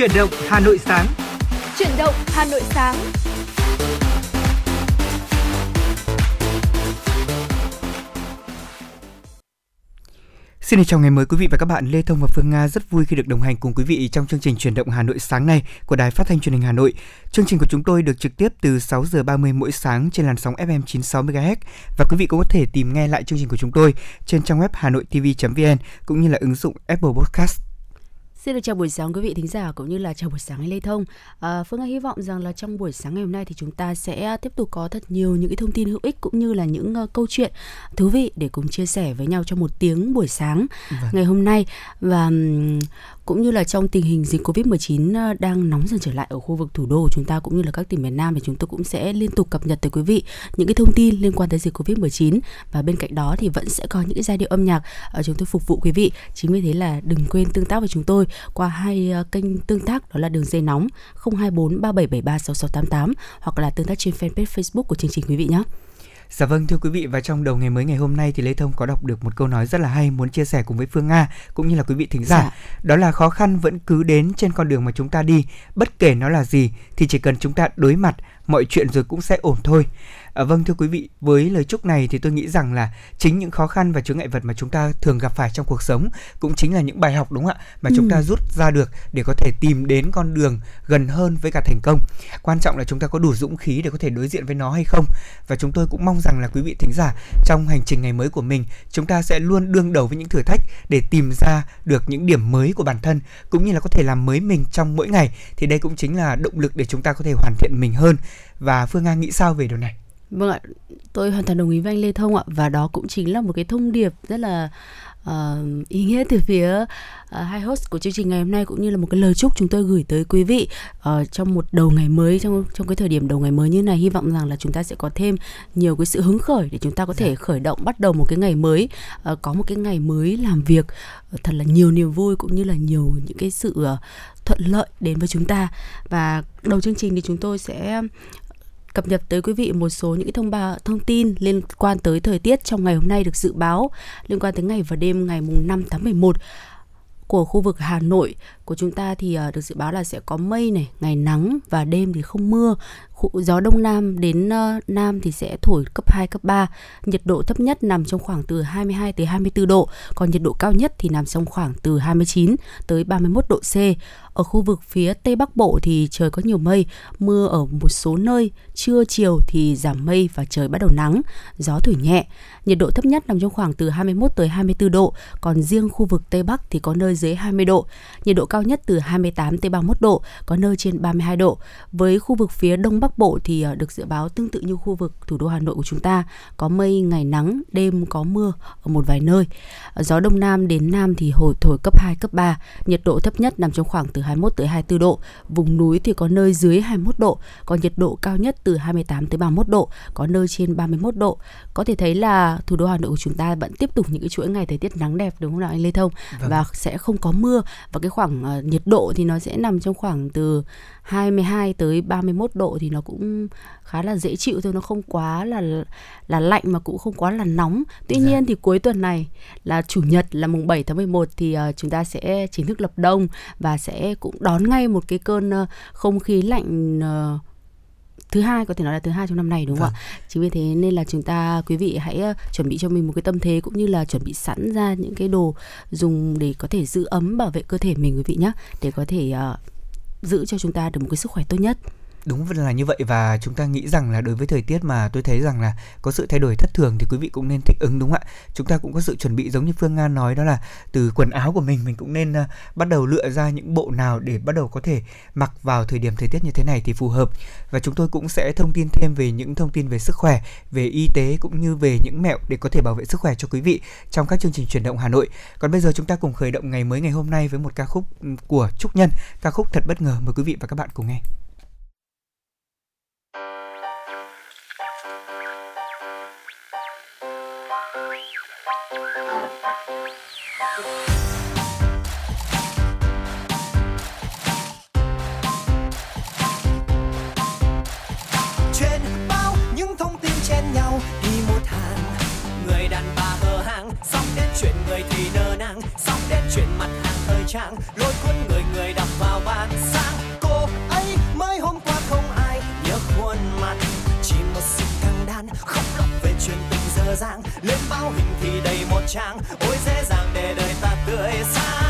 Chuyển động Hà Nội sáng. Chuyển động Hà Nội sáng. Xin chào ngày mới quý vị và các bạn. Lê Thông và Phương Nga rất vui khi được đồng hành cùng quý vị trong chương trình Chuyển động Hà Nội sáng nay của Đài Phát thanh Truyền hình Hà Nội. Chương trình của chúng tôi được trực tiếp từ 6 giờ 30 mỗi sáng trên làn sóng FM 96 MHz và quý vị cũng có thể tìm nghe lại chương trình của chúng tôi trên trang web hanoitv.vn cũng như là ứng dụng Apple Podcast. Xin được chào buổi sáng quý vị thính giả cũng như là chào buổi sáng anh Lê Thông. À, Phương Anh hy vọng rằng là trong buổi sáng ngày hôm nay thì chúng ta sẽ tiếp tục có thật nhiều những cái thông tin hữu ích cũng như là những uh, câu chuyện thú vị để cùng chia sẻ với nhau trong một tiếng buổi sáng vâng. ngày hôm nay và um, cũng như là trong tình hình dịch Covid-19 ờ, đang nóng dần trở lại ở khu vực thủ đô của chúng ta cũng như là các tỉnh miền Nam thì chúng tôi cũng sẽ liên tục cập nhật tới quý vị những cái thông tin liên quan tới dịch Covid-19 và bên cạnh đó thì vẫn sẽ có những cái giai điệu âm nhạc ở chúng tôi phục vụ quý vị. Chính vì thế là đừng quên tương tác với chúng tôi qua hai ờ, kênh tương tác đó là đường dây nóng 024 3773 6688 hoặc là tương tác trên fanpage Facebook của chương trình quý vị nhé. Dạ vâng thưa quý vị và trong đầu ngày mới ngày hôm nay thì Lê Thông có đọc được một câu nói rất là hay muốn chia sẻ cùng với Phương Nga cũng như là quý vị thính giả. Dạ. Đó là khó khăn vẫn cứ đến trên con đường mà chúng ta đi, bất kể nó là gì thì chỉ cần chúng ta đối mặt mọi chuyện rồi cũng sẽ ổn thôi. À, vâng thưa quý vị, với lời chúc này thì tôi nghĩ rằng là chính những khó khăn và chướng ngại vật mà chúng ta thường gặp phải trong cuộc sống cũng chính là những bài học đúng không ạ mà ừ. chúng ta rút ra được để có thể tìm đến con đường gần hơn với cả thành công. Quan trọng là chúng ta có đủ dũng khí để có thể đối diện với nó hay không. Và chúng tôi cũng mong rằng là quý vị thính giả trong hành trình ngày mới của mình, chúng ta sẽ luôn đương đầu với những thử thách để tìm ra được những điểm mới của bản thân cũng như là có thể làm mới mình trong mỗi ngày. Thì đây cũng chính là động lực để chúng ta có thể hoàn thiện mình hơn. Và Phương An nghĩ sao về điều này? Vâng ạ, tôi hoàn toàn đồng ý với anh Lê Thông ạ và đó cũng chính là một cái thông điệp rất là uh, ý nghĩa từ phía uh, hai host của chương trình ngày hôm nay cũng như là một cái lời chúc chúng tôi gửi tới quý vị uh, trong một đầu ngày mới trong trong cái thời điểm đầu ngày mới như này hy vọng rằng là chúng ta sẽ có thêm nhiều cái sự hứng khởi để chúng ta có thể dạ. khởi động bắt đầu một cái ngày mới uh, có một cái ngày mới làm việc uh, thật là nhiều niềm vui cũng như là nhiều những cái sự uh, thuận lợi đến với chúng ta và đầu chương trình thì chúng tôi sẽ cập nhật tới quý vị một số những thông báo thông tin liên quan tới thời tiết trong ngày hôm nay được dự báo liên quan tới ngày và đêm ngày mùng 5 tháng 11 của khu vực Hà Nội của chúng ta thì à, được dự báo là sẽ có mây này, ngày nắng và đêm thì không mưa. Gió đông nam đến nam thì sẽ thổi cấp 2 cấp 3. Nhiệt độ thấp nhất nằm trong khoảng từ 22 tới 24 độ, còn nhiệt độ cao nhất thì nằm trong khoảng từ 29 tới 31 độ C. Ở khu vực phía Tây Bắc Bộ thì trời có nhiều mây, mưa ở một số nơi, trưa chiều thì giảm mây và trời bắt đầu nắng, gió thổi nhẹ. Nhiệt độ thấp nhất nằm trong khoảng từ 21 tới 24 độ, còn riêng khu vực Tây Bắc thì có nơi dưới 20 độ. Nhiệt độ cao nhất từ 28 tới 31 độ, có nơi trên 32 độ. Với khu vực phía Đông Bắc Bộ thì à, được dự báo tương tự như khu vực thủ đô Hà Nội của chúng ta, có mây, ngày nắng, đêm có mưa ở một vài nơi. Gió Đông Nam đến Nam thì hồi thổi cấp 2, cấp 3, nhiệt độ thấp nhất nằm trong khoảng từ 21 tới 24 độ. Vùng núi thì có nơi dưới 21 độ, còn nhiệt độ cao nhất từ 28 tới 31 độ, có nơi trên 31 độ. Có thể thấy là thủ đô Hà Nội của chúng ta vẫn tiếp tục những cái chuỗi ngày thời tiết nắng đẹp đúng không nào anh Lê Thông? Vâng. Và sẽ không có mưa và cái khoảng uh, nhiệt độ thì nó sẽ nằm trong khoảng từ 22 tới 31 độ thì nó cũng khá là dễ chịu thôi nó không quá là là lạnh mà cũng không quá là nóng. Tuy dạ. nhiên thì cuối tuần này là chủ nhật là mùng 7 tháng 11 thì uh, chúng ta sẽ chính thức lập đông và sẽ cũng đón ngay một cái cơn uh, không khí lạnh uh, thứ hai có thể nói là thứ hai trong năm này đúng không vâng. ạ chính vì thế nên là chúng ta quý vị hãy uh, chuẩn bị cho mình một cái tâm thế cũng như là chuẩn bị sẵn ra những cái đồ dùng để có thể giữ ấm bảo vệ cơ thể mình quý vị nhé để có thể uh, giữ cho chúng ta được một cái sức khỏe tốt nhất đúng là như vậy và chúng ta nghĩ rằng là đối với thời tiết mà tôi thấy rằng là có sự thay đổi thất thường thì quý vị cũng nên thích ứng đúng không ạ? Chúng ta cũng có sự chuẩn bị giống như phương nga nói đó là từ quần áo của mình mình cũng nên uh, bắt đầu lựa ra những bộ nào để bắt đầu có thể mặc vào thời điểm thời tiết như thế này thì phù hợp. Và chúng tôi cũng sẽ thông tin thêm về những thông tin về sức khỏe về y tế cũng như về những mẹo để có thể bảo vệ sức khỏe cho quý vị trong các chương trình chuyển động Hà Nội. Còn bây giờ chúng ta cùng khởi động ngày mới ngày hôm nay với một ca khúc ừ, của Trúc Nhân ca khúc thật bất ngờ. Mời quý vị và các bạn cùng nghe. đến chuyện người thì nơ nàng xong đến chuyện mặt hàng thời trang lôi cuốn người người đọc vào bàn sang. cô ấy mới hôm qua không ai nhớ khuôn mặt chỉ một sự căng đan, khóc lóc về chuyện tình dơ dàng. lên bao hình thì đầy một trang, ôi dễ dàng để đời ta tươi sáng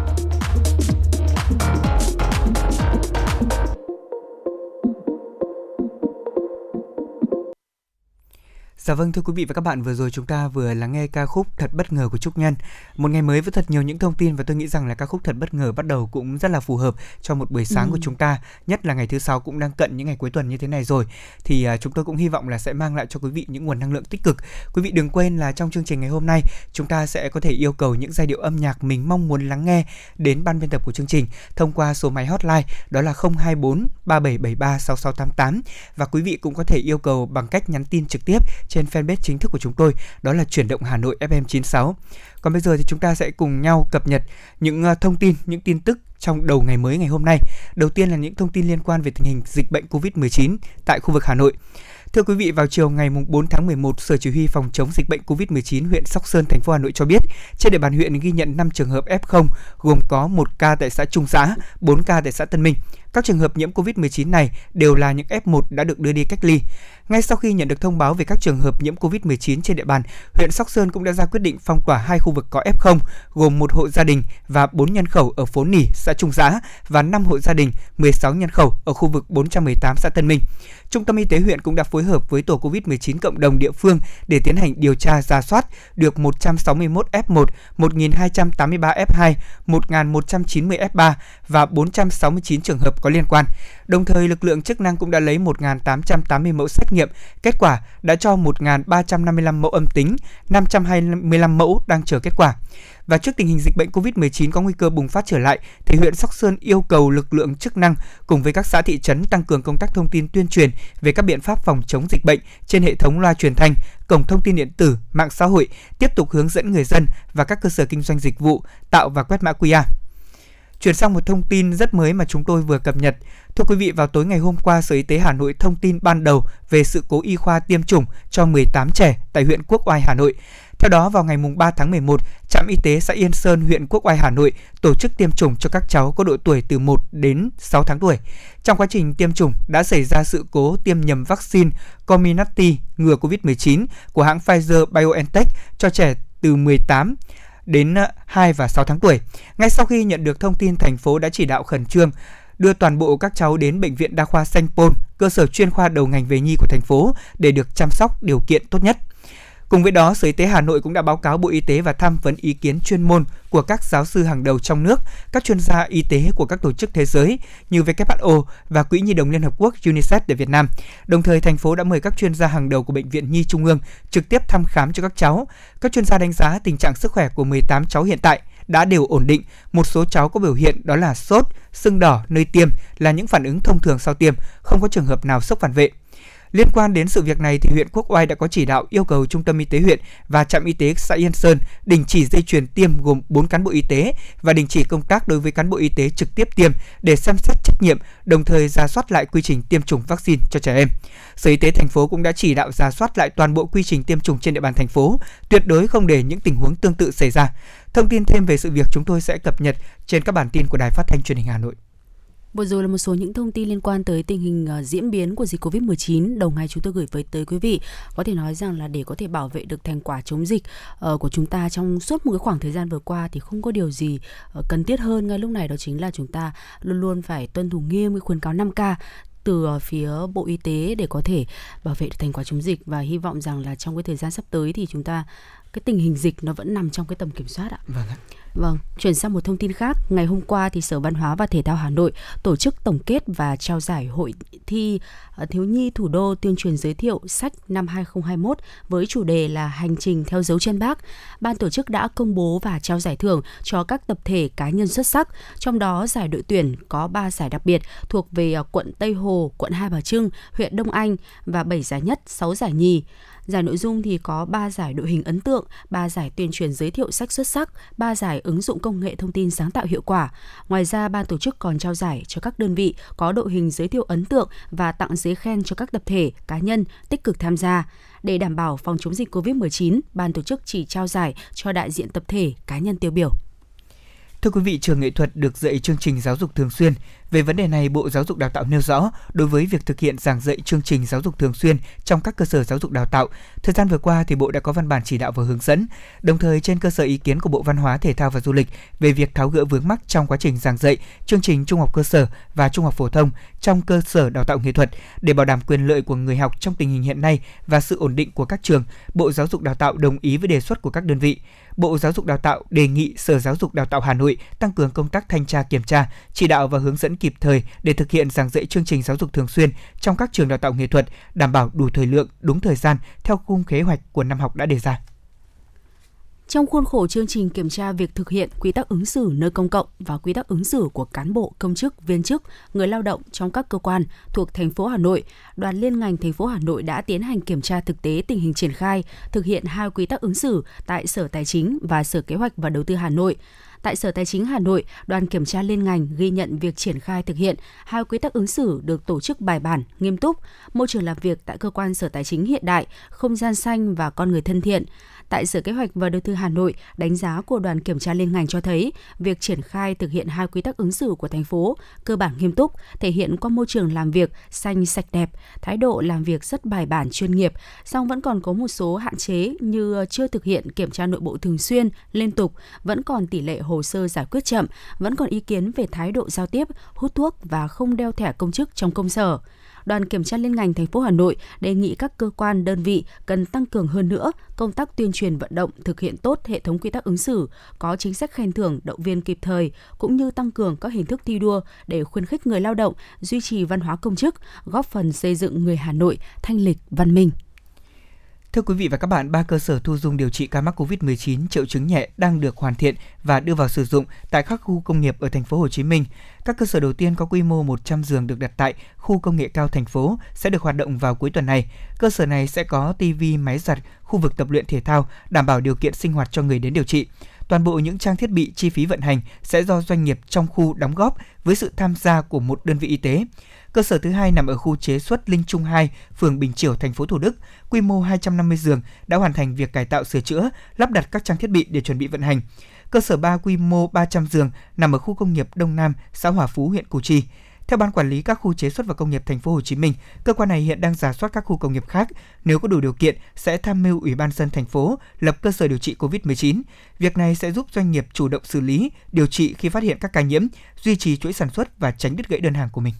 Dạ vâng thưa quý vị và các bạn vừa rồi chúng ta vừa lắng nghe ca khúc Thật bất ngờ của Trúc Nhân. Một ngày mới với thật nhiều những thông tin và tôi nghĩ rằng là ca khúc Thật bất ngờ bắt đầu cũng rất là phù hợp cho một buổi sáng Ừ. của chúng ta, nhất là ngày thứ sáu cũng đang cận những ngày cuối tuần như thế này rồi. Thì à, chúng tôi cũng hy vọng là sẽ mang lại cho quý vị những nguồn năng lượng tích cực. Quý vị đừng quên là trong chương trình ngày hôm nay chúng ta sẽ có thể yêu cầu những giai điệu âm nhạc mình mong muốn lắng nghe đến ban biên tập của chương trình thông qua số máy hotline đó là 024 3773 6688 và quý vị cũng có thể yêu cầu bằng cách nhắn tin trực tiếp trên fanpage chính thức của chúng tôi đó là chuyển động Hà Nội FM 96. Còn bây giờ thì chúng ta sẽ cùng nhau cập nhật những ờ, thông tin, những tin tức trong đầu ngày mới ngày hôm nay. Đầu tiên là những thông tin liên quan về tình hình dịch bệnh COVID-19 tại khu vực Hà Nội. Thưa quý vị, vào chiều ngày 4 tháng 11, Sở Chỉ huy Phòng chống dịch bệnh COVID-19 huyện Sóc Sơn, thành phố Hà Nội cho biết, trên địa bàn huyện ghi nhận 5 trường hợp F0, gồm có 1 ca tại xã Trung Xã, 4 ca tại xã Tân Minh. Các trường hợp nhiễm COVID-19 này đều là những F1 đã được đưa đi cách ly. Ngay sau khi nhận được thông báo về các trường hợp nhiễm COVID-19 trên địa bàn, huyện Sóc Sơn cũng đã ra quyết định phong tỏa hai khu vực có F0, gồm một hộ gia đình và 4 nhân khẩu ở phố Nỉ, xã Trung Giã và 5 hộ gia đình, 16 nhân khẩu ở khu vực 418 xã Tân Minh. Trung tâm Y tế huyện cũng đã phối hợp với tổ COVID-19 cộng đồng địa phương để tiến hành điều tra ra soát được 161 F1, 1283 F2, 1190 F3 và 469 trường hợp có liên quan. Đồng thời, lực lượng chức năng cũng đã lấy 1.880 mẫu xét nghiệm, kết quả đã cho 1.355 mẫu âm tính, 525 mẫu đang chờ kết quả. Và trước tình hình dịch bệnh COVID-19 có nguy cơ bùng phát trở lại, thì huyện Sóc Sơn yêu cầu lực lượng chức năng cùng với các xã thị trấn tăng cường công tác thông tin tuyên truyền về các biện pháp phòng chống dịch bệnh trên hệ thống loa truyền thanh, cổng thông tin điện tử, mạng xã hội, tiếp tục hướng dẫn người dân và các cơ sở kinh doanh dịch vụ tạo và quét mã QR. Chuyển sang một thông tin rất mới mà chúng tôi vừa cập nhật. Thưa quý vị, vào tối ngày hôm qua, Sở Y tế Hà Nội thông tin ban đầu về sự cố y khoa tiêm chủng cho 18 trẻ tại huyện Quốc Oai, Hà Nội. Theo đó, vào ngày 3 tháng 11, trạm y tế xã Yên Sơn, huyện Quốc Oai, Hà Nội tổ chức tiêm chủng cho các cháu có độ tuổi từ 1 đến 6 tháng tuổi. Trong quá trình tiêm chủng đã xảy ra sự cố tiêm nhầm vaccine Comirnaty ngừa COVID-19 của hãng Pfizer BioNTech cho trẻ từ 18 đến ờ, 2 và 6 tháng tuổi. Ngay sau khi nhận được thông tin, thành phố đã chỉ đạo khẩn trương đưa toàn bộ các cháu đến bệnh viện đa khoa Sanh Pôn, cơ sở chuyên khoa đầu ngành về nhi của thành phố để được chăm sóc điều kiện tốt nhất. Cùng với đó, Sở Y tế Hà Nội cũng đã báo cáo Bộ Y tế và tham vấn ý kiến chuyên môn của các giáo sư hàng đầu trong nước, các chuyên gia y tế của các tổ chức thế giới như WHO và Quỹ Nhi đồng Liên Hợp Quốc UNICEF để Việt Nam. Đồng thời, thành phố đã mời các chuyên gia hàng đầu của Bệnh viện Nhi Trung ương trực tiếp thăm khám cho các cháu. Các chuyên gia đánh giá tình trạng sức khỏe của 18 cháu hiện tại đã đều ổn định. Một số cháu có biểu hiện đó là sốt, sưng đỏ nơi tiêm là những phản ứng thông thường sau tiêm, không có trường hợp nào sốc phản vệ. Liên quan đến sự việc này thì huyện Quốc Oai đã có chỉ đạo yêu cầu Trung tâm Y tế huyện và trạm y tế xã Yên Sơn đình chỉ dây chuyền tiêm gồm 4 cán bộ y tế và đình chỉ công tác đối với cán bộ y tế trực tiếp tiêm để xem xét trách nhiệm, đồng thời ra soát lại quy trình tiêm chủng vaccine cho trẻ em. Sở Y tế thành phố cũng đã chỉ đạo ra soát lại toàn bộ quy trình tiêm chủng trên địa bàn thành phố, tuyệt đối không để những tình huống tương tự xảy ra. Thông tin thêm về sự việc chúng tôi sẽ cập nhật trên các bản tin của Đài Phát thanh Truyền hình Hà Nội. Vừa rồi là một số những thông tin liên quan tới tình hình ờ, diễn biến của dịch Covid-19 đầu ngày chúng tôi gửi với tới quý vị. Có thể nói rằng là để có thể bảo vệ được thành quả chống dịch ờ, của chúng ta trong suốt một cái khoảng thời gian vừa qua thì không có điều gì ờ, cần thiết hơn ngay lúc này đó chính là chúng ta luôn luôn phải tuân thủ nghiêm cái khuyến cáo 5K từ phía Bộ Y tế để có thể bảo vệ được thành quả chống dịch và hy vọng rằng là trong cái thời gian sắp tới thì chúng ta, cái tình hình dịch nó vẫn nằm trong cái tầm kiểm soát ạ. Vâng ạ. Vâng, chuyển sang một thông tin khác. Ngày hôm qua thì Sở Văn hóa và Thể thao Hà Nội tổ chức tổng kết và trao giải hội thi ờ, thiếu nhi thủ đô tuyên truyền giới thiệu sách năm 2021 với chủ đề là Hành trình theo dấu chân Bác. Ban tổ chức đã công bố và trao giải thưởng cho các tập thể cá nhân xuất sắc, trong đó giải đội tuyển có 3 giải đặc biệt thuộc về ờ, quận Tây Hồ, quận Hai Bà Trưng, huyện Đông Anh và 7 giải nhất, 6 giải nhì. Giải nội dung thì có 3 giải đội hình ấn tượng, 3 giải tuyên truyền giới thiệu sách xuất sắc, 3 giải ứng dụng công nghệ thông tin sáng tạo hiệu quả. Ngoài ra, ban tổ chức còn trao giải cho các đơn vị có đội hình giới thiệu ấn tượng và tặng giấy khen cho các tập thể, cá nhân tích cực tham gia. Để đảm bảo phòng chống dịch COVID-19, ban tổ chức chỉ trao giải cho đại diện tập thể, cá nhân tiêu biểu. Thưa quý vị, trường nghệ thuật được dạy chương trình giáo dục thường xuyên. Về vấn đề này, Bộ Giáo dục Đào tạo nêu rõ, đối với việc thực hiện giảng dạy chương trình giáo dục thường xuyên trong các cơ sở giáo dục đào tạo, thời gian vừa qua thì Bộ đã có văn bản chỉ đạo và hướng dẫn, đồng thời trên cơ sở ý kiến của Bộ Văn hóa, Thể thao và Du lịch về việc tháo gỡ vướng mắc trong quá trình giảng dạy chương trình trung học cơ sở và trung học phổ thông trong cơ sở đào tạo nghệ thuật để bảo đảm quyền lợi của người học trong tình hình hiện nay và sự ổn định của các trường, Bộ Giáo dục Đào tạo đồng ý với đề xuất của các đơn vị. Bộ Giáo dục Đào tạo đề nghị Sở Giáo dục Đào tạo Hà Nội tăng cường công tác thanh tra kiểm tra, chỉ đạo và hướng dẫn kịp thời để thực hiện giảng dạy chương trình giáo dục thường xuyên trong các trường đào tạo nghệ thuật, đảm bảo đủ thời lượng, đúng thời gian theo khung kế hoạch của năm học đã đề ra. Trong khuôn khổ chương trình kiểm tra việc thực hiện quy tắc ứng xử nơi công cộng và quy tắc ứng xử của cán bộ, công chức, viên chức, người lao động trong các cơ quan thuộc thành phố Hà Nội, đoàn liên ngành thành phố Hà Nội đã tiến hành kiểm tra thực tế tình hình triển khai thực hiện hai quy tắc ứng xử tại Sở Tài chính và Sở Kế hoạch và Đầu tư Hà Nội. Tại Sở Tài chính Hà Nội, đoàn kiểm tra liên ngành ghi nhận việc triển khai thực hiện hai quy tắc ứng xử được tổ chức bài bản, nghiêm túc, môi trường làm việc tại cơ quan Sở Tài chính hiện đại, không gian xanh và con người thân thiện. Tại Sở Kế hoạch và Đầu tư Hà Nội, đánh giá của đoàn kiểm tra liên ngành cho thấy việc triển khai thực hiện hai quy tắc ứng xử của thành phố cơ bản nghiêm túc, thể hiện qua môi trường làm việc xanh sạch đẹp, thái độ làm việc rất bài bản chuyên nghiệp, song vẫn còn có một số hạn chế như chưa thực hiện kiểm tra nội bộ thường xuyên, liên tục, vẫn còn tỷ lệ hồ sơ giải quyết chậm, vẫn còn ý kiến về thái độ giao tiếp, hút thuốc và không đeo thẻ công chức trong công sở đoàn kiểm tra liên ngành thành phố Hà Nội đề nghị các cơ quan đơn vị cần tăng cường hơn nữa công tác tuyên truyền vận động thực hiện tốt hệ thống quy tắc ứng xử, có chính sách khen thưởng động viên kịp thời cũng như tăng cường các hình thức thi đua để khuyến khích người lao động duy trì văn hóa công chức, góp phần xây dựng người Hà Nội thanh lịch văn minh. Thưa quý vị và các bạn, ba cơ sở thu dung điều trị ca mắc COVID-19 triệu chứng nhẹ đang được hoàn thiện và đưa vào sử dụng tại các khu công nghiệp ở thành phố Hồ Chí Minh. Các cơ sở đầu tiên có quy mô 100 giường được đặt tại khu công nghệ cao thành phố sẽ được hoạt động vào cuối tuần này. Cơ sở này sẽ có TV, máy giặt, khu vực tập luyện thể thao, đảm bảo điều kiện sinh hoạt cho người đến điều trị. Toàn bộ những trang thiết bị, chi phí vận hành sẽ do doanh nghiệp trong khu đóng góp với sự tham gia của một đơn vị y tế. Cơ sở thứ hai nằm ở khu chế xuất Linh Trung 2, phường Bình Triều, thành phố Thủ Đức, quy mô 250 giường, đã hoàn thành việc cải tạo sửa chữa, lắp đặt các trang thiết bị để chuẩn bị vận hành. Cơ sở 3 quy mô 300 giường nằm ở khu công nghiệp Đông Nam, xã Hòa Phú, huyện Củ Chi. Theo ban quản lý các khu chế xuất và công nghiệp thành phố Hồ Chí Minh, cơ quan này hiện đang giả soát các khu công nghiệp khác, nếu có đủ điều kiện sẽ tham mưu Ủy ban dân thành phố lập cơ sở điều trị COVID-19. Việc này sẽ giúp doanh nghiệp chủ động xử lý, điều trị khi phát hiện các ca nhiễm, duy trì chuỗi sản xuất và tránh đứt gãy đơn hàng của mình.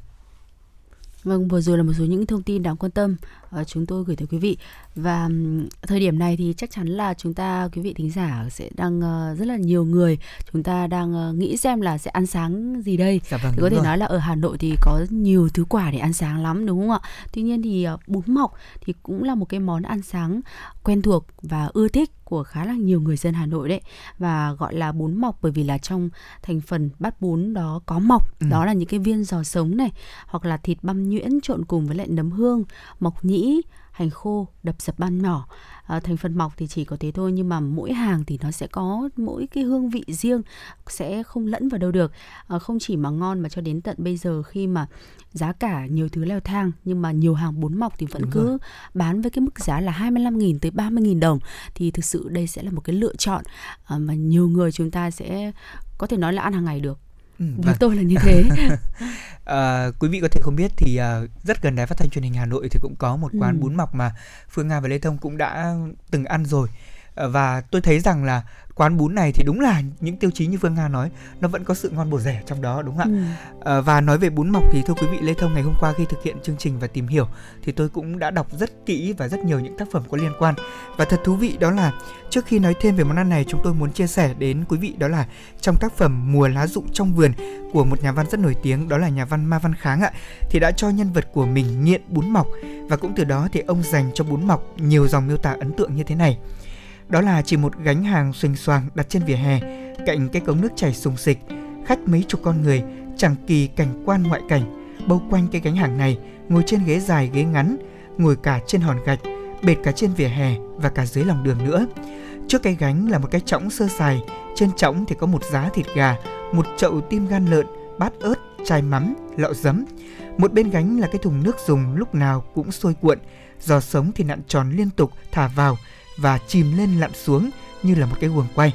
Vâng, vừa rồi là một số những thông tin đáng quan tâm uh, chúng tôi gửi tới quý vị và um, thời điểm này thì chắc chắn là chúng ta quý vị thính giả sẽ đang uh, rất là nhiều người chúng ta đang uh, nghĩ xem là sẽ ăn sáng gì đây. Dạ vâng, thì có thể rồi. nói là ở Hà Nội thì có nhiều thứ quả để ăn sáng lắm đúng không ạ? Tuy nhiên thì uh, bún mọc thì cũng là một cái món ăn sáng quen thuộc và ưa thích của khá là nhiều người dân Hà Nội đấy. Và gọi là bún mọc bởi vì là trong thành phần bát bún đó có mọc. Ừ. đó là những cái viên giò sống này hoặc là thịt băm nhuyễn trộn cùng với lại nấm hương mọc nhĩ hành khô đập dập ban nhỏ à, thành phần mọc thì chỉ có thế thôi nhưng mà mỗi hàng thì nó sẽ có mỗi cái hương vị riêng sẽ không lẫn vào đâu được. À, không chỉ mà ngon mà cho đến tận bây giờ khi mà giá cả nhiều thứ leo thang nhưng mà nhiều hàng bún mọc thì vẫn Đúng cứ rồi. bán với cái mức giá là 25.000 tới 30.000 đồng. Thì thực sự đây sẽ là một cái lựa chọn à, mà nhiều người chúng ta sẽ có thể nói là ăn hàng ngày được Ừ, với vâng. tôi là như thế À, quý vị có thể không biết thì à, rất gần đài phát thanh truyền hình Hà Nội thì cũng có một quán Ừ. bún mọc mà Phương Nga và Lê Thông cũng đã từng ăn rồi. À, và tôi thấy rằng là quán bún này thì đúng là những tiêu chí như Phương Nga nói nó vẫn có sự ngon bổ rẻ trong đó đúng không ạ? ừ. À, và nói về bún mọc thì thưa quý vị Lê Thông ngày hôm qua khi thực hiện chương trình và tìm hiểu thì tôi cũng đã đọc rất kỹ và rất nhiều những tác phẩm có liên quan và thật thú vị đó là trước khi nói thêm về món ăn này chúng tôi muốn chia sẻ đến quý vị đó là trong tác phẩm Mùa lá rụng trong vườn của một nhà văn rất nổi tiếng đó là nhà văn Ma Văn Kháng ạ thì đã cho nhân vật của mình nghiện bún mọc và cũng từ đó thì ông dành cho bún mọc nhiều dòng miêu tả ấn tượng như thế này đó là chỉ một gánh hàng xoành xoàng đặt trên vỉa hè, cạnh cái cống nước chảy sùng sịch, khách mấy chục con người, chẳng kỳ cảnh quan ngoại cảnh, bao quanh cái gánh hàng này, ngồi trên ghế dài ghế ngắn, ngồi cả trên hòn gạch, bệt cả trên vỉa hè và cả dưới lòng đường nữa. Trước cái gánh là một cái chõng sơ sài, trên chõng thì có một giá thịt gà, một chậu tim gan lợn, bát ớt, chai mắm, lọ giấm. Một bên gánh là cái thùng nước dùng lúc nào cũng sôi cuộn, giò sống thì nặn tròn liên tục thả vào và chìm lên lặn xuống như là một cái guồng quay.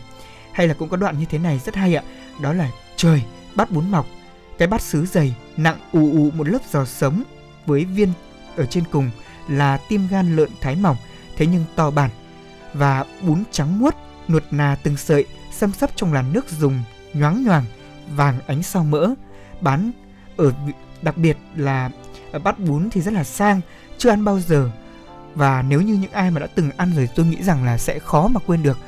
Hay là cũng có đoạn như thế này rất hay ạ, đó là trời bát bún mọc, cái bát sứ dày nặng ù ù một lớp giò sống với viên ở trên cùng là tim gan lợn thái mỏng, thế nhưng to bản và bún trắng muốt nuột nà từng sợi xâm sấp trong làn nước dùng nhoáng nhoàng, vàng ánh sao mỡ. Bán ở đặc biệt là ở bát bún thì rất là sang, chưa ăn bao giờ và nếu như những ai mà đã từng ăn rồi tôi nghĩ rằng là sẽ khó mà quên được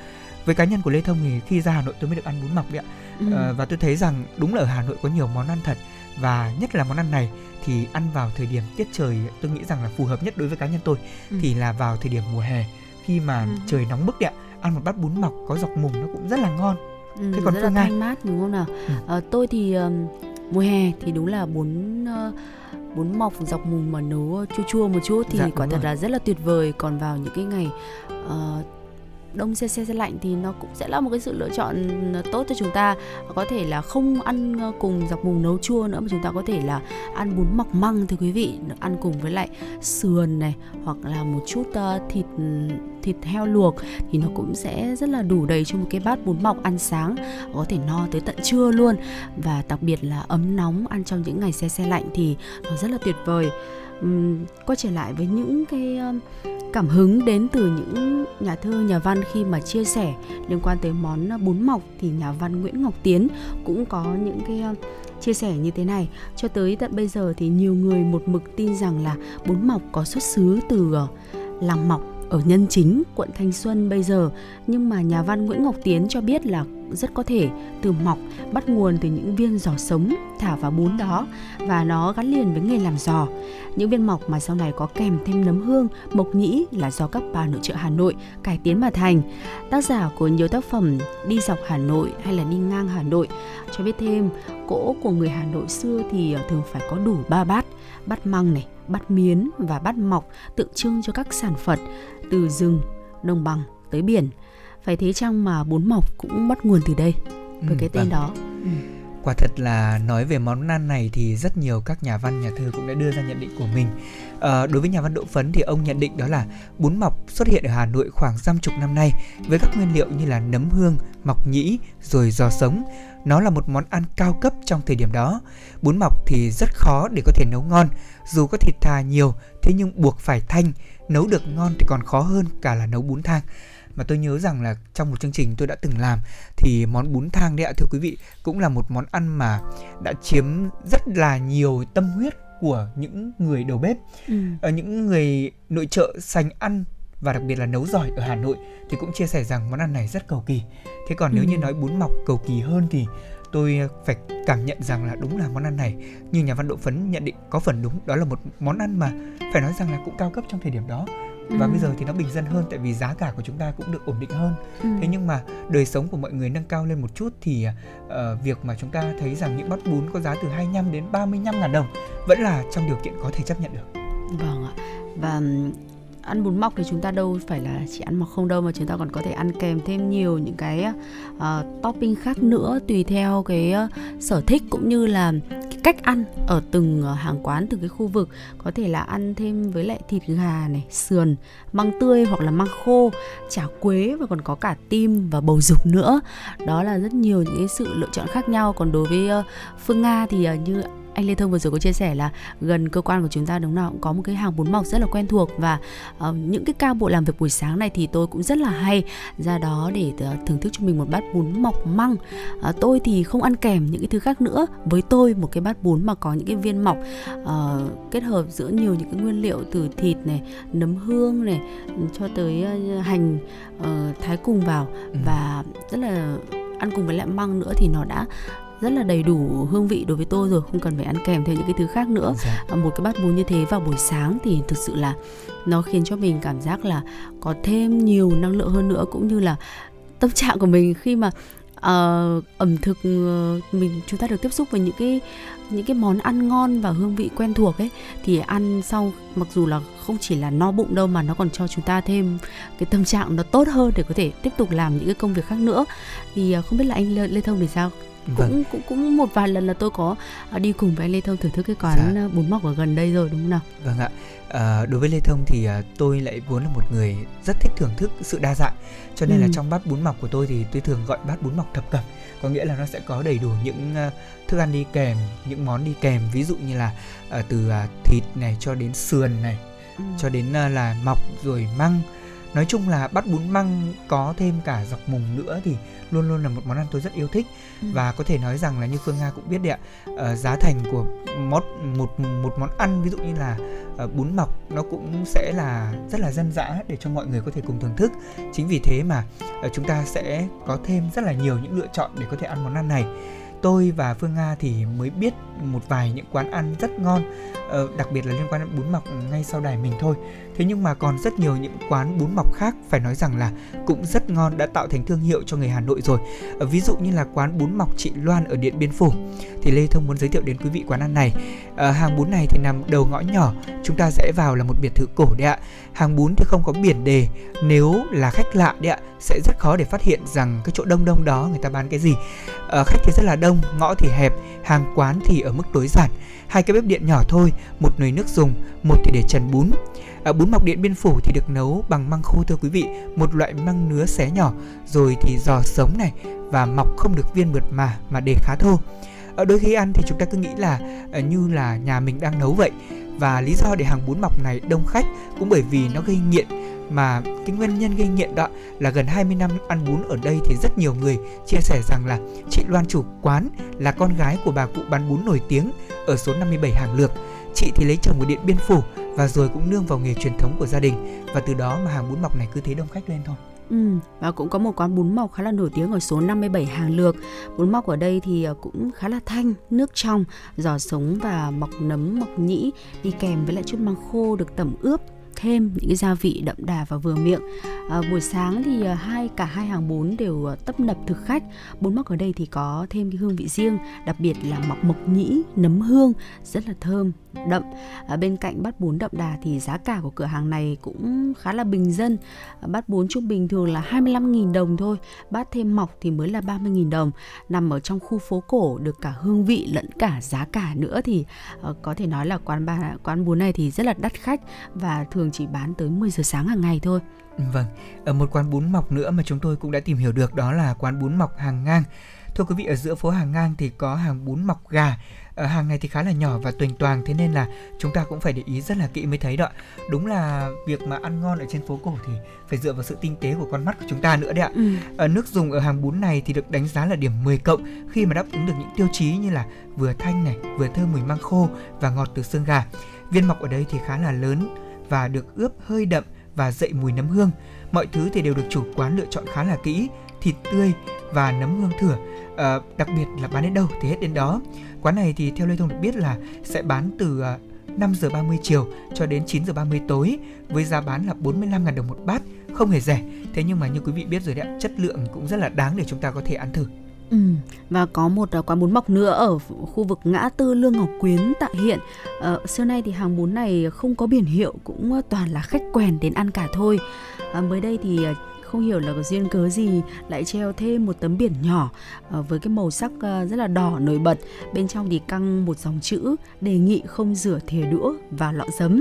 với cá nhân của Lê Thông thì khi ra Hà Nội tôi mới được ăn bún mọc đấy ạ Ừ. Ờ, và tôi thấy rằng đúng là ở Hà Nội có nhiều món ăn thật và nhất là món ăn này thì ăn vào thời điểm tiết trời tôi nghĩ rằng là phù hợp nhất đối với cá nhân tôi Ừ. thì là vào thời điểm mùa hè khi mà Ừ. trời nóng bức đấy ạ ăn một bát bún mọc có dọc mùng nó cũng rất là ngon Ừ, Thế còn rất Phương là thanh mát đúng không nào? Ừ. Ờ, tôi thì ừm, mùa hè thì đúng là bún ờ, bún mọc dọc mùng mà nấu chua chua một chút thì Dạ, quả thật rồi. là rất là tuyệt vời. Còn vào những cái ngày ờ, đông xe xe xe lạnh thì nó cũng sẽ là một cái sự lựa chọn ờ, tốt cho chúng ta. Có thể là không ăn ờ, cùng dọc mùng nấu chua nữa mà chúng ta có thể là ăn bún mọc măng thưa quý vị ăn cùng với lại sườn này hoặc là một chút uh, thịt thịt heo luộc thì nó cũng sẽ rất là đủ đầy cho một cái bát bún mọc ăn sáng có thể no tới tận trưa luôn. Và đặc biệt là ấm nóng ăn trong những ngày xe xe lạnh thì nó rất là tuyệt vời um, quay trở lại với những cái um, cảm hứng đến từ những nhà thơ nhà văn khi mà chia sẻ liên quan tới món bún mọc thì nhà văn Nguyễn Ngọc Tiến cũng có những cái chia sẻ như thế này. Cho tới tận bây giờ thì nhiều người một mực tin rằng là bún mọc có xuất xứ từ uh, làng mọc ở Nhân Chính, quận Thanh Xuân bây giờ, nhưng mà nhà văn Nguyễn Ngọc Tiến cho biết là rất có thể từ mọc bắt nguồn từ những viên giò sống thả vào bún đó và nó gắn liền với nghề làm giò. Những viên mọc mà sau này có kèm thêm nấm hương, mộc nhĩ là do các bà nội trợ Hà Nội cải tiến mà thành. Tác giả của nhiều tác phẩm đi dọc Hà Nội hay là đi ngang Hà Nội cho biết thêm cỗ của người Hà Nội xưa thì ờ, thường phải có đủ ba bát, bát măng này, bát miến và bát mọc tượng trưng cho các sản Phật từ rừng, đồng bằng tới biển. Phải thế chăng mà bún mọc cũng bắt nguồn từ đây với ừ, cái tên vâng. đó. Ừ. Quả thật là nói về món ăn này thì rất nhiều các nhà văn nhà thơ cũng đã đưa ra nhận định của mình. À, đối với nhà văn Đỗ Phấn thì ông nhận định đó là bún mọc xuất hiện ở Hà Nội khoảng dăm chục năm nay với các nguyên liệu như là nấm hương, mọc nhĩ rồi giò sống. Nó là một món ăn cao cấp trong thời điểm đó. Bún mọc thì rất khó để có thể nấu ngon, dù có thịt thà nhiều thế nhưng buộc phải thanh, nấu được ngon thì còn khó hơn cả là nấu bún thang mà tôi nhớ rằng là trong một chương trình tôi đã từng làm thì món bún thang đấy ạ thưa quý vị cũng là một món ăn mà đã chiếm rất là nhiều tâm huyết của những người đầu bếp ừ. ở ờ, những người nội trợ sành ăn và đặc biệt là nấu giỏi ở Hà Nội thì cũng chia sẻ rằng món ăn này rất cầu kỳ. Thế còn nếu ừ. như nói bún mọc cầu kỳ hơn thì tôi phải cảm nhận rằng là đúng là món ăn này. Như nhà văn Độ Phấn nhận định có phần đúng đó là một món ăn mà phải nói rằng là cũng cao cấp trong thời điểm đó. Và ừ. bây giờ thì nó bình dân hơn tại vì giá cả của chúng ta cũng được ổn định hơn. Ừ. thế nhưng mà đời sống của mọi người nâng cao lên một chút thì uh, việc mà chúng ta thấy rằng những bát bún có giá từ 25 đến 35 ngàn đồng vẫn là trong điều kiện có thể chấp nhận được. Vâng ạ. Và ăn bún mọc thì chúng ta đâu phải là chỉ ăn mọc không đâu mà chúng ta còn có thể ăn kèm thêm nhiều những cái uh, topping khác nữa tùy theo cái uh, sở thích cũng như là cái cách ăn ở từng uh, hàng quán từng cái khu vực. Có thể là ăn thêm với lại thịt gà này sườn măng tươi hoặc là măng khô chả quế và còn có cả tim và bầu dục nữa. Đó là rất nhiều những cái sự lựa chọn khác nhau. Còn đối với uh, phương nga thì uh, như anh Lê Thông vừa rồi có chia sẻ là gần cơ quan của chúng ta đúng nào cũng có một cái hàng bún mọc rất là quen thuộc và uh, những cái ca bộ làm việc buổi sáng này thì tôi cũng rất là hay. Ra đó để uh, thưởng thức cho mình một bát bún mọc măng. Uh, tôi thì không ăn kèm những cái thứ khác nữa. Với tôi một cái bát bún mà có những cái viên mọc uh, kết hợp giữa nhiều những cái nguyên liệu từ thịt này nấm hương này cho tới uh, hành uh, thái cùng vào ừ. và rất là ăn cùng với lại măng nữa thì nó đã rất là đầy đủ hương vị đối với tôi rồi không cần phải ăn kèm thêm những cái thứ khác nữa. Dạ. Một cái bát bún như thế vào buổi sáng thì thực sự là nó khiến cho mình cảm giác là có thêm nhiều năng lượng hơn nữa cũng như là tâm trạng của mình khi mà uh, ẩm thực uh, mình chúng ta được tiếp xúc với những cái những cái món ăn ngon và hương vị quen thuộc ấy thì ăn sau mặc dù là không chỉ là no bụng đâu mà nó còn cho chúng ta thêm cái tâm trạng nó tốt hơn để có thể tiếp tục làm những cái công việc khác nữa. Thì uh, không biết là anh Lê, Lê Thông thì sao vâng. cũng cũng cũng một vài lần là tôi có à, đi cùng với anh Lê Thông thưởng thức cái quán dạ. À, bún mọc ở gần đây rồi đúng không nào? Vâng ạ. À, đối với Lê Thông thì à, tôi lại vốn là một người rất thích thưởng thức sự đa dạng cho nên ừ. là trong bát bún mọc của tôi thì tôi thường gọi bát bún mọc thập cẩm có nghĩa là nó sẽ có đầy đủ những thức ăn đi kèm những món đi kèm ví dụ như là từ thịt này cho đến sườn này ừ. cho đến là mọc rồi măng nói chung là bát bún măng có thêm cả dọc mùng nữa thì luôn luôn là một món ăn tôi rất yêu thích. Ừ. và có thể nói rằng là như phương nga cũng biết đấy ạ uh, giá thành của món một một món ăn ví dụ như là uh, bún mọc nó cũng sẽ là rất là dân dã để cho mọi người có thể cùng thưởng thức. Chính vì thế mà uh, chúng ta sẽ có thêm rất là nhiều những lựa chọn để có thể ăn món ăn này. Tôi và Phương Nga thì mới biết một vài những quán ăn rất ngon đặc biệt là liên quan đến bún mọc ngay sau đài mình thôi thế nhưng mà còn rất nhiều những quán bún mọc khác phải nói rằng là cũng rất ngon đã tạo thành thương hiệu cho người Hà Nội rồi. Ờ, ví dụ như là quán bún mọc chị Loan ở Điện Biên Phủ. Thì Lê Thông muốn giới thiệu đến quý vị quán ăn này. À, hàng bún này thì nằm đầu ngõ nhỏ chúng ta sẽ vào là một biệt thự cổ đấy ạ. Hàng bún thì không có biển đề nếu là khách lạ đấy ạ sẽ rất khó để phát hiện rằng cái chỗ đông đông đó người ta bán cái gì. À, khách thì rất là đông ngõ thì hẹp hàng quán thì ở mức tối giản. Hai cái bếp điện nhỏ thôi một nồi nước dùng một thì để trần bún à, bún mọc điện biên phủ thì được nấu bằng măng khô thưa quý vị một loại măng nứa xé nhỏ rồi thì giò sống này và mọc không được viên mượt mà mà để khá thô ở đôi khi ăn thì chúng ta cứ nghĩ là à, như là nhà mình đang nấu vậy và lý do để hàng bún mọc này đông khách cũng bởi vì nó gây nghiện mà cái nguyên nhân gây nghiện đó là gần 20 năm ăn bún ở đây thì rất nhiều người chia sẻ rằng là chị Loan chủ quán là con gái của bà cụ bán bún nổi tiếng ở số 57 Hàng Lược. Chị thì lấy chồng ở Điện Biên Phủ và rồi cũng nương vào nghề truyền thống của gia đình và từ đó mà hàng bún mọc này cứ thế đông khách lên thôi. Ừ, và cũng có một quán bún mọc khá là nổi tiếng ở số 57 Hàng Lược. Bún mọc ở đây thì ờ, cũng khá là thanh, nước trong, giò sống và mọc nấm, mọc nhĩ đi kèm với lại chút măng khô được tẩm ướp thêm những cái gia vị đậm đà và vừa miệng. À, buổi sáng thì à, hai cả hai hàng bún đều à, tấp nập thực khách. Bún mọc ở đây thì có thêm cái hương vị riêng, đặc biệt là mọc mộc nhĩ, nấm hương rất là thơm, đậm. À, bên cạnh bát bún đậm đà thì giá cả của cửa hàng này cũng khá là bình dân. À, bát bún trung bình thường là 25.000 đồng thôi, bát thêm mọc thì mới là 30.000 đồng. Nằm ở trong khu phố cổ được cả hương vị lẫn cả giá cả nữa thì à, có thể nói là quán bà quán bún này thì rất là đắt khách và thường chỉ bán tới 10 giờ sáng hàng ngày thôi. Vâng, ở một quán bún mọc nữa mà chúng tôi cũng đã tìm hiểu được đó là quán bún mọc hàng ngang. Thưa quý vị, ở giữa phố hàng ngang thì có hàng bún mọc gà. Ở hàng này thì khá là nhỏ và tuềnh toàng thế nên là chúng ta cũng phải để ý rất là kỹ mới thấy đó. Đúng là việc mà ăn ngon ở trên phố cổ thì phải dựa vào sự tinh tế của con mắt của chúng ta nữa đấy ạ. Ừ. Ở nước dùng ở hàng bún này thì được đánh giá là điểm 10 cộng khi mà đáp ứng được những tiêu chí như là vừa thanh này, vừa thơm mùi măng khô và ngọt từ xương gà. Viên mọc ở đây thì khá là lớn và được ướp hơi đậm và dậy mùi nấm hương. Mọi thứ thì đều được chủ quán lựa chọn khá là kỹ, thịt tươi và nấm hương thửa. À, ờ, đặc biệt là bán đến đâu thì hết đến đó. Quán này thì theo Lê Thông được biết là sẽ bán từ ờ, 5 giờ 30 chiều cho đến 9 giờ 30 tối với giá bán là 45.000 đồng một bát, không hề rẻ. Thế nhưng mà như quý vị biết rồi đấy chất lượng cũng rất là đáng để chúng ta có thể ăn thử. Ừ, và có một uh, quán bún mọc nữa ở khu vực ngã tư Lương Ngọc Quyến tại hiện. Uh, xưa nay thì hàng bún này không có biển hiệu cũng à, toàn là khách quen đến ăn cả thôi. Uh, mới đây thì uh, không hiểu là có duyên cớ gì, lại treo thêm một tấm biển nhỏ ờ, với cái màu sắc ờ, rất là đỏ nổi bật. Bên trong thì căng một dòng chữ, đề nghị không rửa thìa đũa và lọ giấm.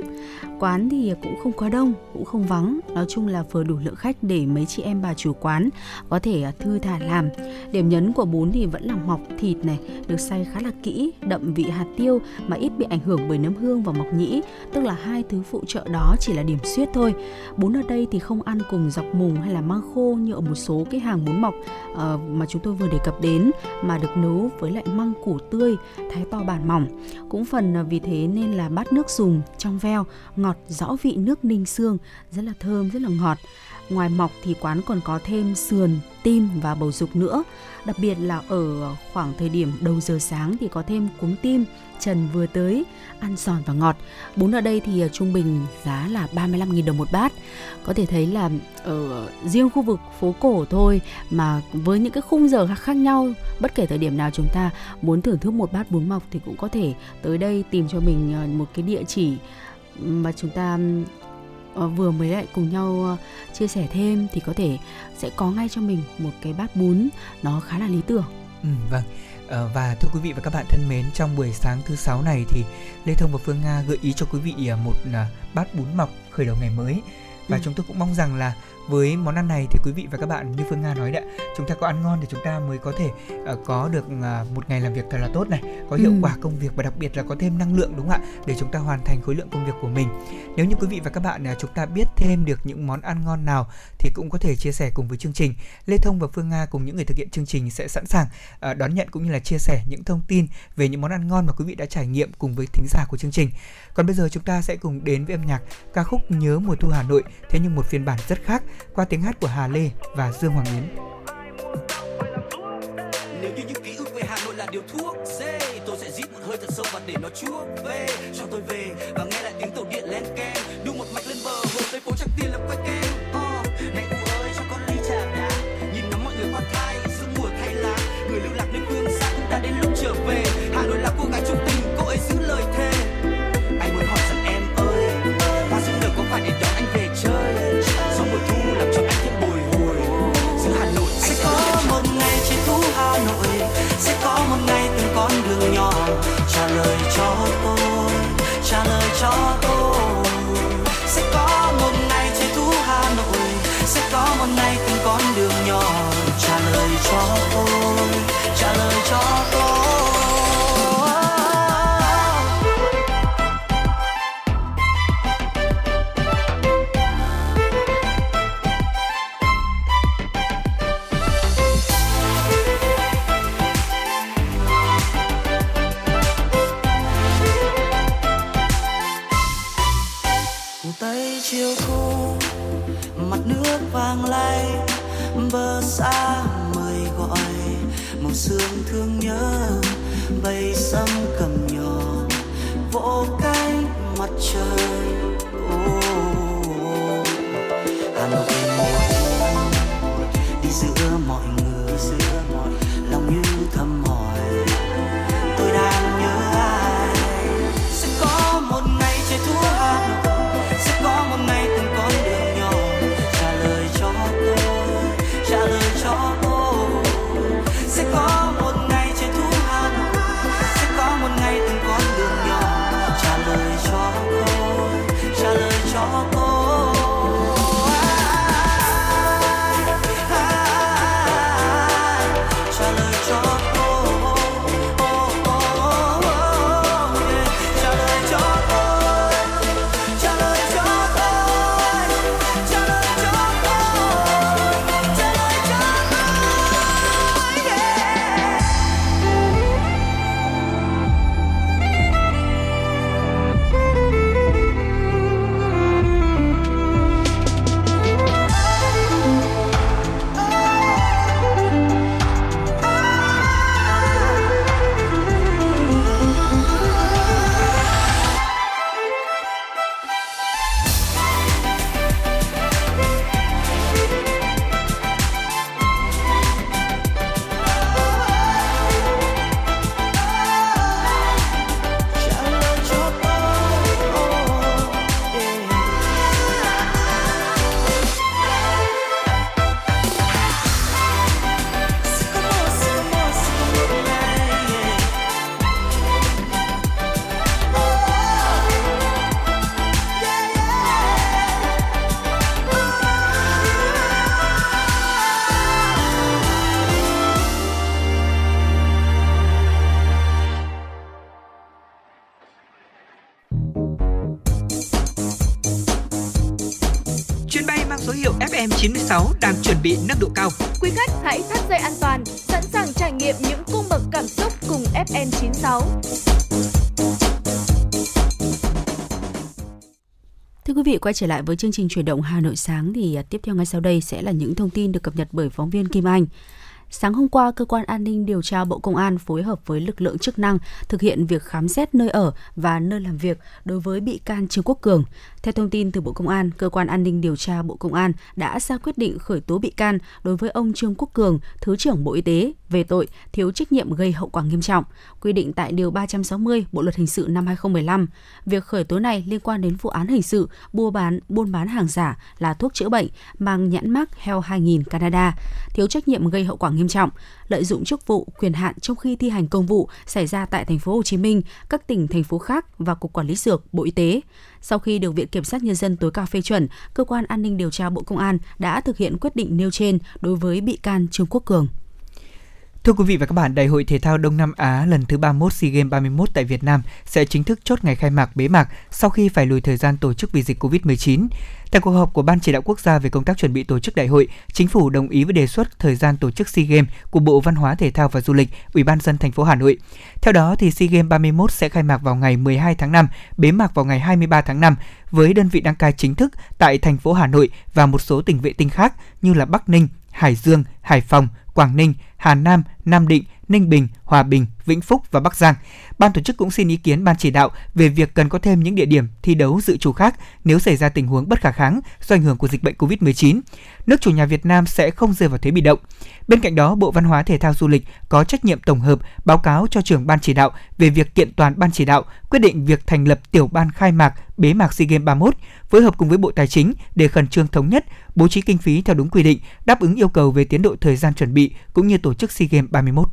Quán thì cũng không quá đông, cũng không vắng. Nói chung là vừa đủ lượng khách để mấy chị em bà chủ quán có thể ờ, thư thả làm. Điểm nhấn của bún thì vẫn là mọc thịt này, được xay khá là kỹ, đậm vị hạt tiêu mà ít bị ảnh hưởng bởi nấm hương và mọc nhĩ. Tức là hai thứ phụ trợ đó chỉ là điểm xuyết thôi. Bún ở đây thì không ăn cùng dọc mùng hay là là măng khô như ở một số cái hàng bún mọc uh, mà chúng tôi vừa đề cập đến mà được nấu với lại măng củ tươi thái to bản mỏng. Cũng phần à, vì thế nên là bát nước dùng trong veo ngọt rõ vị nước ninh xương rất là thơm rất là ngọt ngoài mọc thì quán còn có thêm sườn, tim và bầu dục nữa. Đặc biệt là ở khoảng thời điểm đầu giờ sáng thì có thêm cuống tim, trần vừa tới, ăn giòn và ngọt. Bún ở đây thì à, trung bình giá là 35.000 đồng một bát. Có thể thấy là ở riêng khu vực phố cổ thôi mà với những cái khung giờ khác nhau, bất kể thời điểm nào chúng ta muốn thưởng thức một bát bún mọc thì cũng có thể tới đây tìm cho mình à, một cái địa chỉ mà chúng ta vừa mới lại cùng nhau uh, chia sẻ thêm thì có thể sẽ có ngay cho mình một cái bát bún nó khá là lý tưởng. Ừ, vâng. Uh, và thưa quý vị và các bạn thân mến, trong buổi sáng thứ sáu này thì Lê Thông và Phương Nga gợi ý cho quý vị một bát bún mọc khởi đầu ngày mới. Và ừ. chúng tôi cũng mong rằng là với món ăn này thì quý vị và các bạn như Phương Nga nói đấy chúng ta có ăn ngon thì chúng ta mới có thể uh, có được uh, một ngày làm việc thật là tốt này có hiệu ừ. quả công việc và đặc biệt là có thêm năng lượng đúng không ạ? Để chúng ta hoàn thành khối lượng công việc của mình. Nếu như quý vị và các bạn uh, chúng ta biết thêm được những món ăn ngon nào thì cũng có thể chia sẻ cùng với chương trình. Lê Thông và Phương Nga cùng những người thực hiện chương trình sẽ sẵn sàng uh, đón nhận cũng như là chia sẻ những thông tin về những món ăn ngon mà quý vị đã trải nghiệm cùng với thính giả của chương trình còn bây giờ chúng ta sẽ cùng đến với âm nhạc ca khúc nhớ mùa thu Hà Nội thế nhưng một phiên bản rất khác qua tiếng hát của Hà Lê và Dương Hoàng Yến. Nếu như những ký ức về Hà Nội là điều thuốc dê, tôi sẽ rít một hơi thật sâu và để nó chuốc về, cho tôi về và nghe lại tiếng tàu điện len keng, lời cho tôi trả lời cho tôi. Quay trở lại với chương trình chuyển động Hà Nội sáng thì à, tiếp theo ngay sau đây sẽ là những thông tin được cập nhật bởi phóng viên Kim Anh. Sáng hôm qua, cơ quan an ninh điều tra Bộ Công an phối hợp với lực lượng chức năng thực hiện việc khám xét nơi ở và nơi làm việc đối với bị can Trương Quốc Cường. Theo thông tin từ Bộ Công an, cơ quan an ninh điều tra Bộ Công an đã ra quyết định khởi tố bị can đối với ông Trương Quốc Cường, Thứ trưởng Bộ Y tế về tội thiếu trách nhiệm gây hậu quả nghiêm trọng, quy định tại điều 360 Bộ luật hình sự năm 2015. Việc khởi tố này liên quan đến vụ án hình sự mua bán buôn bán hàng giả là thuốc chữa bệnh mang nhãn mác Hell 2000 Canada, thiếu trách nhiệm gây hậu quả nghiêm trọng, lợi dụng chức vụ quyền hạn trong khi thi hành công vụ xảy ra tại thành phố Hồ Chí Minh, các tỉnh thành phố khác và cục quản lý dược Bộ Y tế. Sau khi được Viện Kiểm sát nhân dân tối cao phê chuẩn, cơ quan an ninh điều tra Bộ Công an đã thực hiện quyết định nêu trên đối với bị can Trương Quốc Cường. Thưa quý vị và các bạn, Đại hội Thể thao Đông Nam Á lần thứ 31 SEA Games 31 tại Việt Nam sẽ chính thức chốt ngày khai mạc bế mạc sau khi phải lùi thời gian tổ chức vì dịch Covid-19. Tại cuộc họp của Ban chỉ đạo quốc gia về công tác chuẩn bị tổ chức đại hội, chính phủ đồng ý với đề xuất thời gian tổ chức SEA Games của Bộ Văn hóa Thể thao và Du lịch, Ủy ban dân thành phố Hà Nội. Theo đó thì SEA Games 31 sẽ khai mạc vào ngày 12 tháng 5, bế mạc vào ngày 23 tháng 5 với đơn vị đăng cai chính thức tại thành phố Hà Nội và một số tỉnh vệ tinh khác như là Bắc Ninh, Hải Dương, Hải Phòng, Quảng Ninh, Hà Nam, Nam Định, Ninh Bình, Hòa Bình, Vĩnh Phúc và Bắc Giang. Ban tổ chức cũng xin ý kiến ban chỉ đạo về việc cần có thêm những địa điểm thi đấu dự trù khác nếu xảy ra tình huống bất khả kháng do ảnh hưởng của dịch bệnh COVID-19. Nước chủ nhà Việt Nam sẽ không rơi vào thế bị động. Bên cạnh đó, Bộ Văn hóa Thể thao Du lịch có trách nhiệm tổng hợp báo cáo cho trưởng ban chỉ đạo về việc kiện toàn ban chỉ đạo, quyết định việc thành lập tiểu ban khai mạc bế mạc SEA Games 31, phối hợp cùng với Bộ Tài chính để khẩn trương thống nhất, bố trí kinh phí theo đúng quy định, đáp ứng yêu cầu về tiến độ thời gian chuẩn bị cũng như tổ tổ chức SEA Games 31.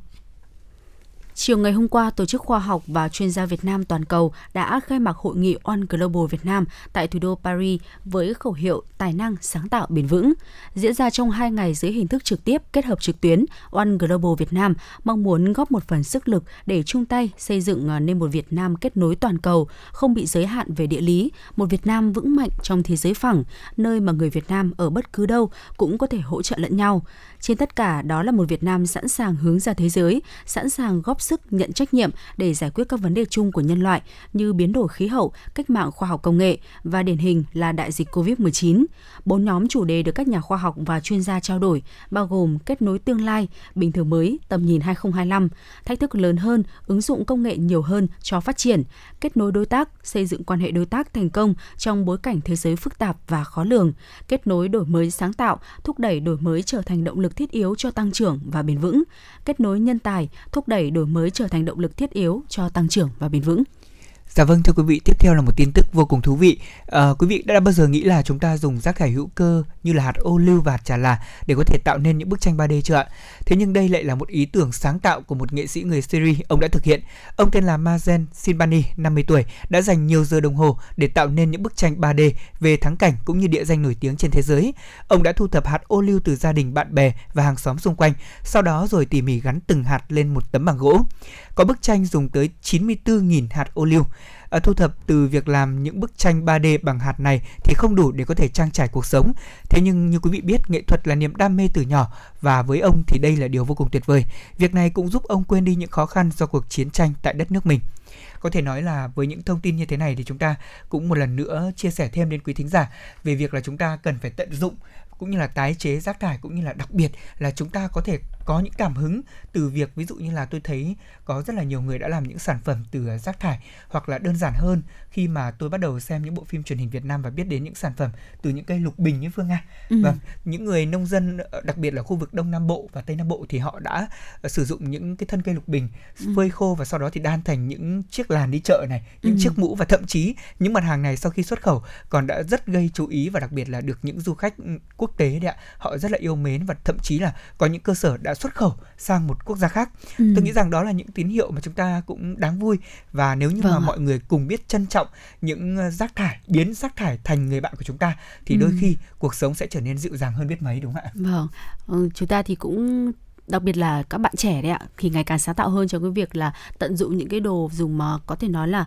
Chiều ngày hôm qua, Tổ chức Khoa học và Chuyên gia Việt Nam toàn cầu đã khai mạc hội nghị On Global Việt Nam tại thủ đô Paris với khẩu hiệu Tài năng, sáng tạo, bền vững. Diễn ra trong hai ngày dưới hình thức trực tiếp kết hợp trực tuyến, On Global Việt Nam mong muốn góp một phần sức lực để chung tay xây dựng à, nên một Việt Nam kết nối toàn cầu, không bị giới hạn về địa lý, một Việt Nam vững mạnh trong thế giới phẳng, nơi mà người Việt Nam ở bất cứ đâu cũng có thể hỗ trợ lẫn nhau. Trên tất cả, đó là một Việt Nam sẵn sàng hướng ra thế giới, sẵn sàng góp sức nhận trách nhiệm để giải quyết các vấn đề chung của nhân loại như biến đổi khí hậu, cách mạng khoa học công nghệ và điển hình là đại dịch COVID-19. Bốn nhóm chủ đề được các nhà khoa học và chuyên gia trao đổi bao gồm kết nối tương lai, bình thường mới, tầm nhìn 2025, thách thức lớn hơn, ứng dụng công nghệ nhiều hơn cho phát triển, kết nối đối tác, xây dựng quan hệ đối tác thành công trong bối cảnh thế giới phức tạp và khó lường, kết nối đổi mới sáng tạo, thúc đẩy đổi mới trở thành động lực thiết yếu cho tăng trưởng và bền vững, kết nối nhân tài, thúc đẩy đổi mới trở thành động lực thiết yếu cho tăng trưởng và bền vững. Dạ vâng thưa quý vị, tiếp theo là một tin tức vô cùng thú vị. À, quý vị đã bao giờ nghĩ là chúng ta dùng rác thải hữu cơ như là hạt ô lưu và hạt trà là để có thể tạo nên những bức tranh 3D chưa ạ? Thế nhưng đây lại là một ý tưởng sáng tạo của một nghệ sĩ người Syria ông đã thực hiện. Ông tên là Mazen Sinbani, 50 tuổi, đã dành nhiều giờ đồng hồ để tạo nên những bức tranh 3D về thắng cảnh cũng như địa danh nổi tiếng trên thế giới. Ông đã thu thập hạt ô lưu từ gia đình, bạn bè và hàng xóm xung quanh, sau đó rồi tỉ mỉ gắn từng hạt lên một tấm bằng gỗ. Có bức tranh dùng tới 94.000 hạt ô liu À, thu thập từ việc làm những bức tranh 3D bằng hạt này thì không đủ để có thể trang trải cuộc sống. Thế nhưng như quý vị biết, nghệ thuật là niềm đam mê từ nhỏ và với ông thì đây là điều vô cùng tuyệt vời. Việc này cũng giúp ông quên đi những khó khăn do cuộc chiến tranh tại đất nước mình có thể nói là với những thông tin như thế này thì chúng ta cũng một lần nữa chia sẻ thêm đến quý thính giả về việc là chúng ta cần phải tận dụng cũng như là tái chế rác thải cũng như là đặc biệt là chúng ta có thể có những cảm hứng từ việc ví dụ như là tôi thấy có rất là nhiều người đã làm những sản phẩm từ rác thải hoặc là đơn giản hơn khi mà tôi bắt đầu xem những bộ phim truyền hình Việt Nam và biết đến những sản phẩm từ những cây lục bình như Phương Nga. Ừ. Vâng, những người nông dân ờ, đặc biệt là khu vực Đông Nam Bộ và Tây Nam Bộ thì họ đã ờ, sử dụng những cái thân cây lục bình ừ. phơi khô và sau đó thì đan thành những chiếc làn đi chợ này, những ừ. chiếc mũ và thậm chí những mặt hàng này sau khi xuất khẩu còn đã rất gây chú ý và đặc biệt là được những du khách ừ, quốc tế đấy ạ, họ rất là yêu mến và thậm chí là có những cơ sở đã xuất khẩu sang một quốc gia khác. Ừ. Tôi nghĩ rằng đó là những tín hiệu mà chúng ta cũng đáng vui và nếu như vâng mà mọi người cùng biết trân trọng những ờ, rác thải, biến rác thải thành người bạn của chúng ta thì ừ. đôi khi cuộc sống sẽ trở nên dịu dàng hơn biết mấy đúng không ạ? Vâng, ừ, chúng ta thì cũng đặc biệt là các bạn trẻ đấy ạ thì ngày càng sáng tạo hơn trong cái việc là tận dụng những cái đồ dùng mà có thể nói là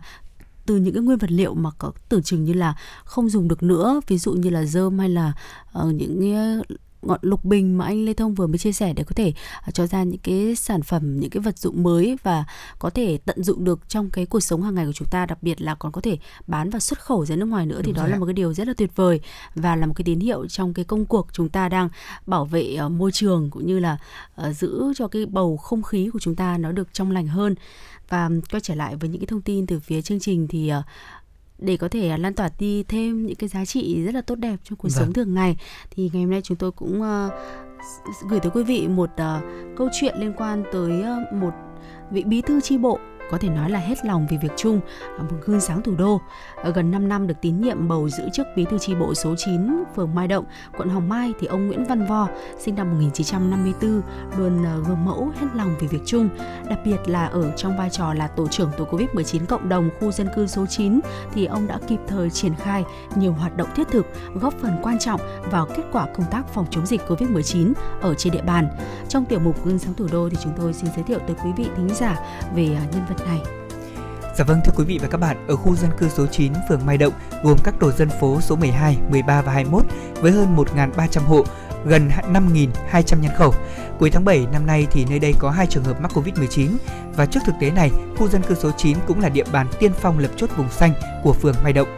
từ những cái nguyên vật liệu mà có tưởng chừng như là không dùng được nữa ví dụ như là dơm hay là uh, những ngọn lục bình mà anh Lê Thông vừa mới chia sẻ để có thể uh, cho ra những cái sản phẩm những cái vật dụng mới và có thể tận dụng được trong cái cuộc sống hàng ngày của chúng ta đặc biệt là còn có thể bán và xuất khẩu ra nước ngoài nữa Đúng thì đó là một cái điều rất là tuyệt vời và là một cái tín hiệu trong cái công cuộc chúng ta đang bảo vệ uh, môi trường cũng như là uh, giữ cho cái bầu không khí của chúng ta nó được trong lành hơn. Và quay trở lại với những cái thông tin từ phía chương trình thì uh, để có thể lan tỏa đi thêm những cái giá trị rất là tốt đẹp trong cuộc vâng. sống thường ngày thì ngày hôm nay chúng tôi cũng uh, gửi tới quý vị một uh, câu chuyện liên quan tới uh, một vị bí thư tri bộ có thể nói là hết lòng vì việc chung, à, một gương sáng thủ đô. Gần 5 năm được tín nhiệm bầu giữ chức bí thư tri bộ số 9 phường Mai Động, quận Hoàng Mai thì ông Nguyễn Văn Vo, sinh năm 1954, luôn à, gương mẫu hết lòng vì việc chung, đặc biệt là ở trong vai trò là tổ trưởng tổ Covid-19 cộng đồng khu dân cư số 9 thì ông đã kịp thời triển khai nhiều hoạt động thiết thực, góp phần quan trọng vào kết quả công tác phòng chống dịch Covid-19 ở trên địa bàn. Trong tiểu mục Gương sáng thủ đô thì chúng tôi xin giới thiệu tới quý vị thính giả về à, nhân vật này. Dạ vâng thưa quý vị và các bạn, ở khu dân cư số 9 phường Mai Động gồm các tổ dân phố số 12, 13 và 21 với hơn 1.300 hộ, gần 5.200 nhân khẩu. Cuối tháng 7 năm nay thì nơi đây có hai trường hợp mắc Covid-19 và trước thực tế này, khu dân cư số 9 cũng là địa bàn tiên phong lập chốt vùng xanh của phường Mai Động.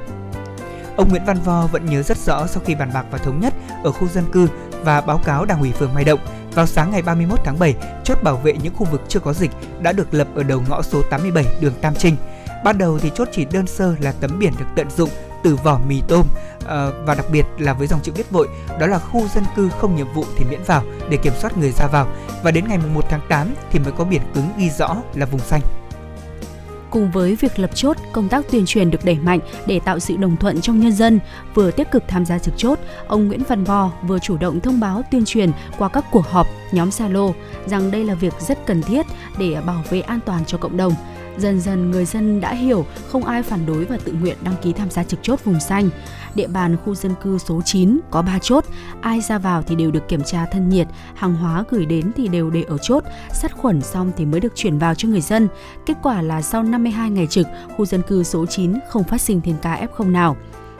Ông Nguyễn Văn Vo vẫn nhớ rất rõ sau khi bàn bạc và thống nhất ở khu dân cư và báo cáo Đảng ủy phường Mai Động vào sáng ngày 31 tháng 7, chốt bảo vệ những khu vực chưa có dịch đã được lập ở đầu ngõ số 87 đường Tam Trinh. Ban đầu thì chốt chỉ đơn sơ là tấm biển được tận dụng từ vỏ mì tôm ờ, và đặc biệt là với dòng chữ viết vội đó là khu dân cư không nhiệm vụ thì miễn vào để kiểm soát người ra vào và đến ngày 1 tháng 8 thì mới có biển cứng ghi rõ là vùng xanh. Cùng với việc lập chốt, công tác tuyên truyền được đẩy mạnh để tạo sự đồng thuận trong nhân dân. Vừa tích cực tham gia trực chốt, ông Nguyễn Văn Bò vừa chủ động thông báo tuyên truyền qua các cuộc họp, nhóm Zalo rằng đây là việc rất cần thiết để bảo vệ an toàn cho cộng đồng. Dần dần người dân đã hiểu không ai phản đối và tự nguyện đăng ký tham gia trực chốt vùng xanh. Địa bàn khu dân cư số 9 có 3 chốt, ai ra vào thì đều được kiểm tra thân nhiệt, hàng hóa gửi đến thì đều để ở chốt, sát khuẩn xong thì mới được chuyển vào cho người dân. Kết quả là sau 52 ngày trực, khu dân cư số 9 không phát sinh thêm ca F0 nào.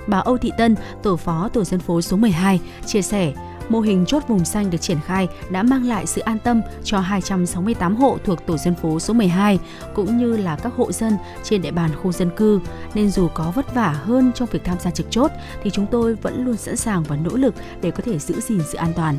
Bà Âu Thị Tân, tổ phó tổ dân phố số 12, chia sẻ Mô hình chốt vùng xanh được triển khai đã mang lại sự an tâm cho 268 hộ thuộc tổ dân phố số 12 cũng như là các hộ dân trên địa bàn khu dân cư. Nên dù có vất vả hơn trong việc tham gia trực chốt, thì chúng tôi vẫn luôn sẵn sàng và nỗ lực để có thể giữ gìn sự an toàn.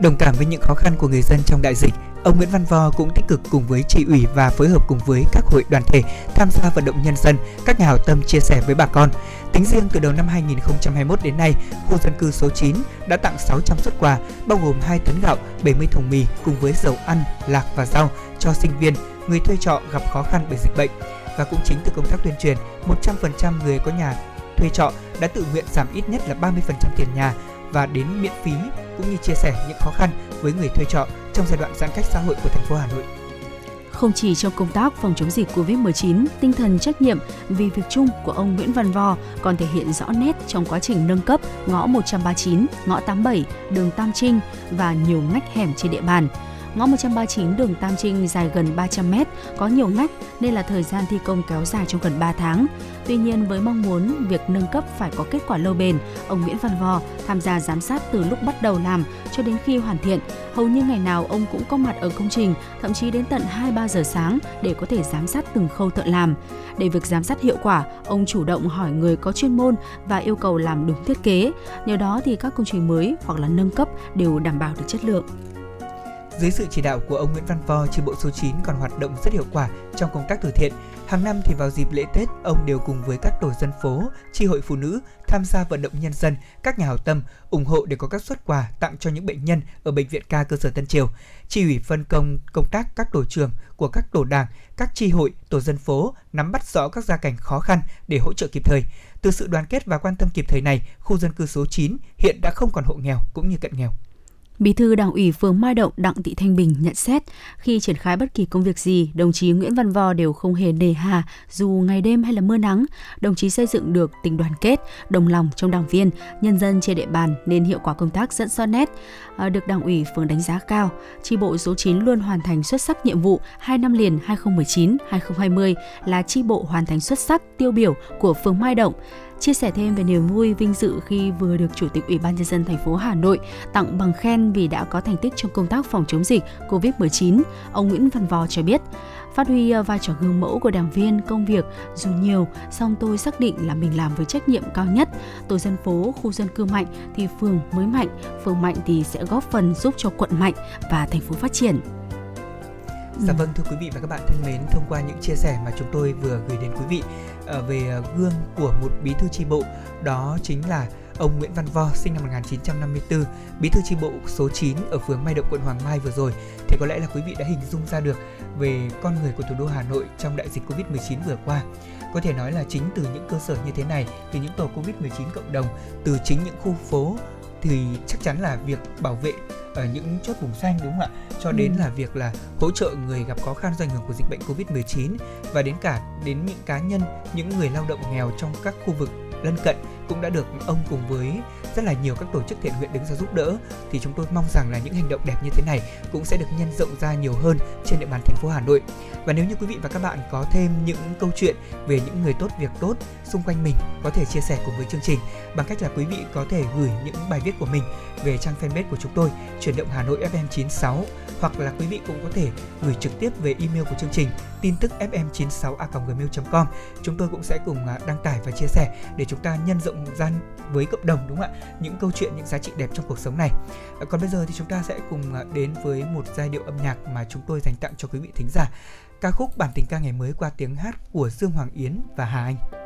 Đồng cảm với những khó khăn của người dân trong đại dịch, ông Nguyễn Văn Vo cũng tích cực cùng với trị ủy và phối hợp cùng với các hội đoàn thể tham gia vận động nhân dân, các nhà hảo tâm chia sẻ với bà con. Tính riêng từ đầu năm 2021 đến nay, khu dân cư số 9 đã tặng 600 xuất quà, bao gồm 2 tấn gạo, 70 thùng mì cùng với dầu ăn, lạc và rau cho sinh viên, người thuê trọ gặp khó khăn bởi dịch bệnh. Và cũng chính từ công tác tuyên truyền, 100% người có nhà thuê trọ đã tự nguyện giảm ít nhất là 30% tiền nhà và đến miễn phí cũng như chia sẻ những khó khăn với người thuê trọ trong giai đoạn giãn cách xã hội của thành phố Hà Nội. Không chỉ trong công tác phòng chống dịch Covid-19, tinh thần trách nhiệm vì việc chung của ông Nguyễn Văn Vo còn thể hiện rõ nét trong quá trình nâng cấp ngõ 139, ngõ 87, đường Tam Trinh và nhiều ngách hẻm trên địa bàn. Ngõ 139 đường Tam Trinh dài gần 300 m, có nhiều ngách nên là thời gian thi công kéo dài trong gần 3 tháng. Tuy nhiên với mong muốn việc nâng cấp phải có kết quả lâu bền, ông Nguyễn Văn Vò tham gia giám sát từ lúc bắt đầu làm cho đến khi hoàn thiện. Hầu như ngày nào ông cũng có mặt ở công trình, thậm chí đến tận 2-3 giờ sáng để có thể giám sát từng khâu thợ làm. Để việc giám sát hiệu quả, ông chủ động hỏi người có chuyên môn và yêu cầu làm đúng thiết kế. Nhờ đó thì các công trình mới hoặc là nâng cấp đều đảm bảo được chất lượng. Dưới sự chỉ đạo của ông Nguyễn Văn Vo, chi bộ số 9 còn hoạt động rất hiệu quả trong công tác từ thiện. Hàng năm thì vào dịp lễ Tết, ông đều cùng với các tổ dân phố, tri hội phụ nữ tham gia vận động nhân dân, các nhà hảo tâm ủng hộ để có các xuất quà tặng cho những bệnh nhân ở bệnh viện ca cơ sở Tân Triều. Tri ủy phân công công tác các tổ trưởng của các tổ đảng, các tri hội, tổ dân phố nắm bắt rõ các gia cảnh khó khăn để hỗ trợ kịp thời. Từ sự đoàn kết và quan tâm kịp thời này, khu dân cư số 9 hiện đã không còn hộ nghèo cũng như cận nghèo. Bí thư Đảng ủy phường Mai Động Đặng Thị Thanh Bình nhận xét, khi triển khai bất kỳ công việc gì, đồng chí Nguyễn Văn Vò đều không hề nề hà, dù ngày đêm hay là mưa nắng. Đồng chí xây dựng được tình đoàn kết, đồng lòng trong đảng viên, nhân dân trên địa bàn nên hiệu quả công tác rất rõ nét, à, được Đảng ủy phường đánh giá cao. Chi bộ số 9 luôn hoàn thành xuất sắc nhiệm vụ 2 năm liền 2019-2020 là chi bộ hoàn thành xuất sắc tiêu biểu của phường Mai Động chia sẻ thêm về niềm vui vinh dự khi vừa được Chủ tịch Ủy ban nhân dân thành phố Hà Nội tặng bằng khen vì đã có thành tích trong công tác phòng chống dịch COVID-19, ông Nguyễn Văn Vò cho biết, phát huy ờ, vai trò gương mẫu của đảng viên công việc dù nhiều song tôi xác định là mình làm với trách nhiệm cao nhất. Tổ dân phố khu dân cư mạnh thì phường mới mạnh phường mạnh thì sẽ góp phần giúp cho quận mạnh và thành phố phát triển. Dạ vâng thưa quý vị và các bạn thân mến, thông qua những chia sẻ mà chúng tôi vừa gửi đến quý vị Ờ, về ờ, gương của một bí thư tri bộ, đó chính là ông Nguyễn Văn Vo sinh năm 1954, bí thư tri bộ số 9 ở phường Mai Động quận Hoàng Mai vừa rồi thì có lẽ là quý vị đã hình dung ra được về con người của thủ đô Hà Nội trong đại dịch Covid-19 vừa qua. Có thể nói là chính từ những cơ sở như thế này, từ những tổ Covid-19 cộng đồng, từ chính những khu phố thì chắc chắn là việc bảo vệ ở những chốt vùng xanh đúng không ạ? Cho đến ừ. là việc là hỗ trợ người gặp khó khăn do ảnh hưởng của dịch bệnh Covid-19 và đến cả đến những cá nhân, những người lao động nghèo trong các khu vực lân cận cũng đã được ông cùng với rất là nhiều các tổ chức thiện nguyện đứng ra giúp đỡ thì chúng tôi mong rằng là những hành động đẹp như thế này cũng sẽ được nhân rộng ra nhiều hơn trên địa bàn thành phố Hà Nội. Và nếu như quý vị và các bạn có thêm những câu chuyện về những người tốt việc tốt xung quanh mình, có thể chia sẻ cùng với chương trình bằng cách là quý vị có thể gửi những bài viết của mình về trang fanpage của chúng tôi, chuyển động Hà Nội FM 96 hoặc là quý vị cũng có thể gửi trực tiếp về email của chương trình, tin tức fm96a.gmail.com. Chúng tôi cũng sẽ cùng à, đăng tải và chia sẻ để chúng ta nhân rộng ra với cộng đồng đúng không ạ? Những câu chuyện, những giá trị đẹp trong cuộc sống này. À, còn bây giờ thì chúng ta sẽ cùng à, đến với một giai điệu âm nhạc mà chúng tôi dành tặng cho quý vị thính giả. Ca khúc bản tình ca ngày mới qua tiếng hát của Dương Hoàng Yến và Hà Anh.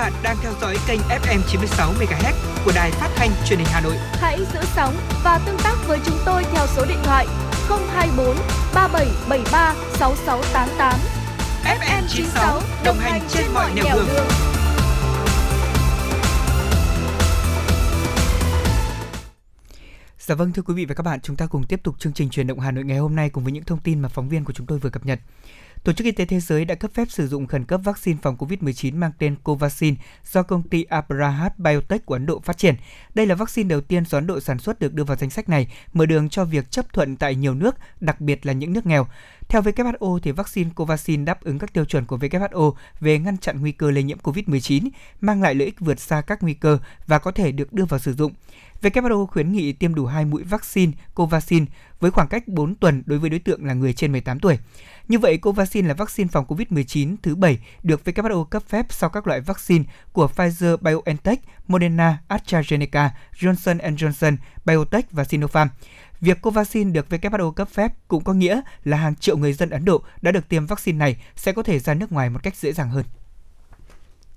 Bạn đang theo dõi kênh FM 96 MHz của đài phát thanh truyền hình Hà Nội. Hãy giữ sóng và tương tác với chúng tôi theo số điện thoại 024 3773 6688. FM 96 đồng hành trên mọi nẻo đường. Dạ vâng thưa quý vị và các bạn, chúng ta cùng tiếp tục chương trình truyền động Hà Nội ngày hôm nay cùng với những thông tin mà phóng viên của chúng tôi vừa cập nhật. Tổ chức Y tế Thế giới đã cấp phép sử dụng khẩn cấp vaccine phòng COVID-19 mang tên Covaxin do công ty Abrahat Biotech của Ấn Độ phát triển. Đây là vaccine đầu tiên do Ấn Độ sản xuất được đưa vào danh sách này, mở đường cho việc chấp thuận tại nhiều nước, đặc biệt là những nước nghèo. Theo WHO, thì vaccine Covaxin đáp ứng các tiêu chuẩn của WHO về ngăn chặn nguy cơ lây nhiễm COVID-19, mang lại lợi ích vượt xa các nguy cơ và có thể được đưa vào sử dụng. WHO khuyến nghị tiêm đủ 2 mũi vaccine Covaxin với khoảng cách 4 tuần đối với đối tượng là người trên 18 tuổi. Như vậy, Covaxin là vaccine phòng COVID-19 thứ 7 được WHO cấp phép sau các loại vaccine của Pfizer, BioNTech, Moderna, AstraZeneca, Johnson Johnson, Biotech và Sinopharm. Việc Covaxin được WHO cấp phép cũng có nghĩa là hàng triệu người dân Ấn Độ đã được tiêm vaccine này sẽ có thể ra nước ngoài một cách dễ dàng hơn.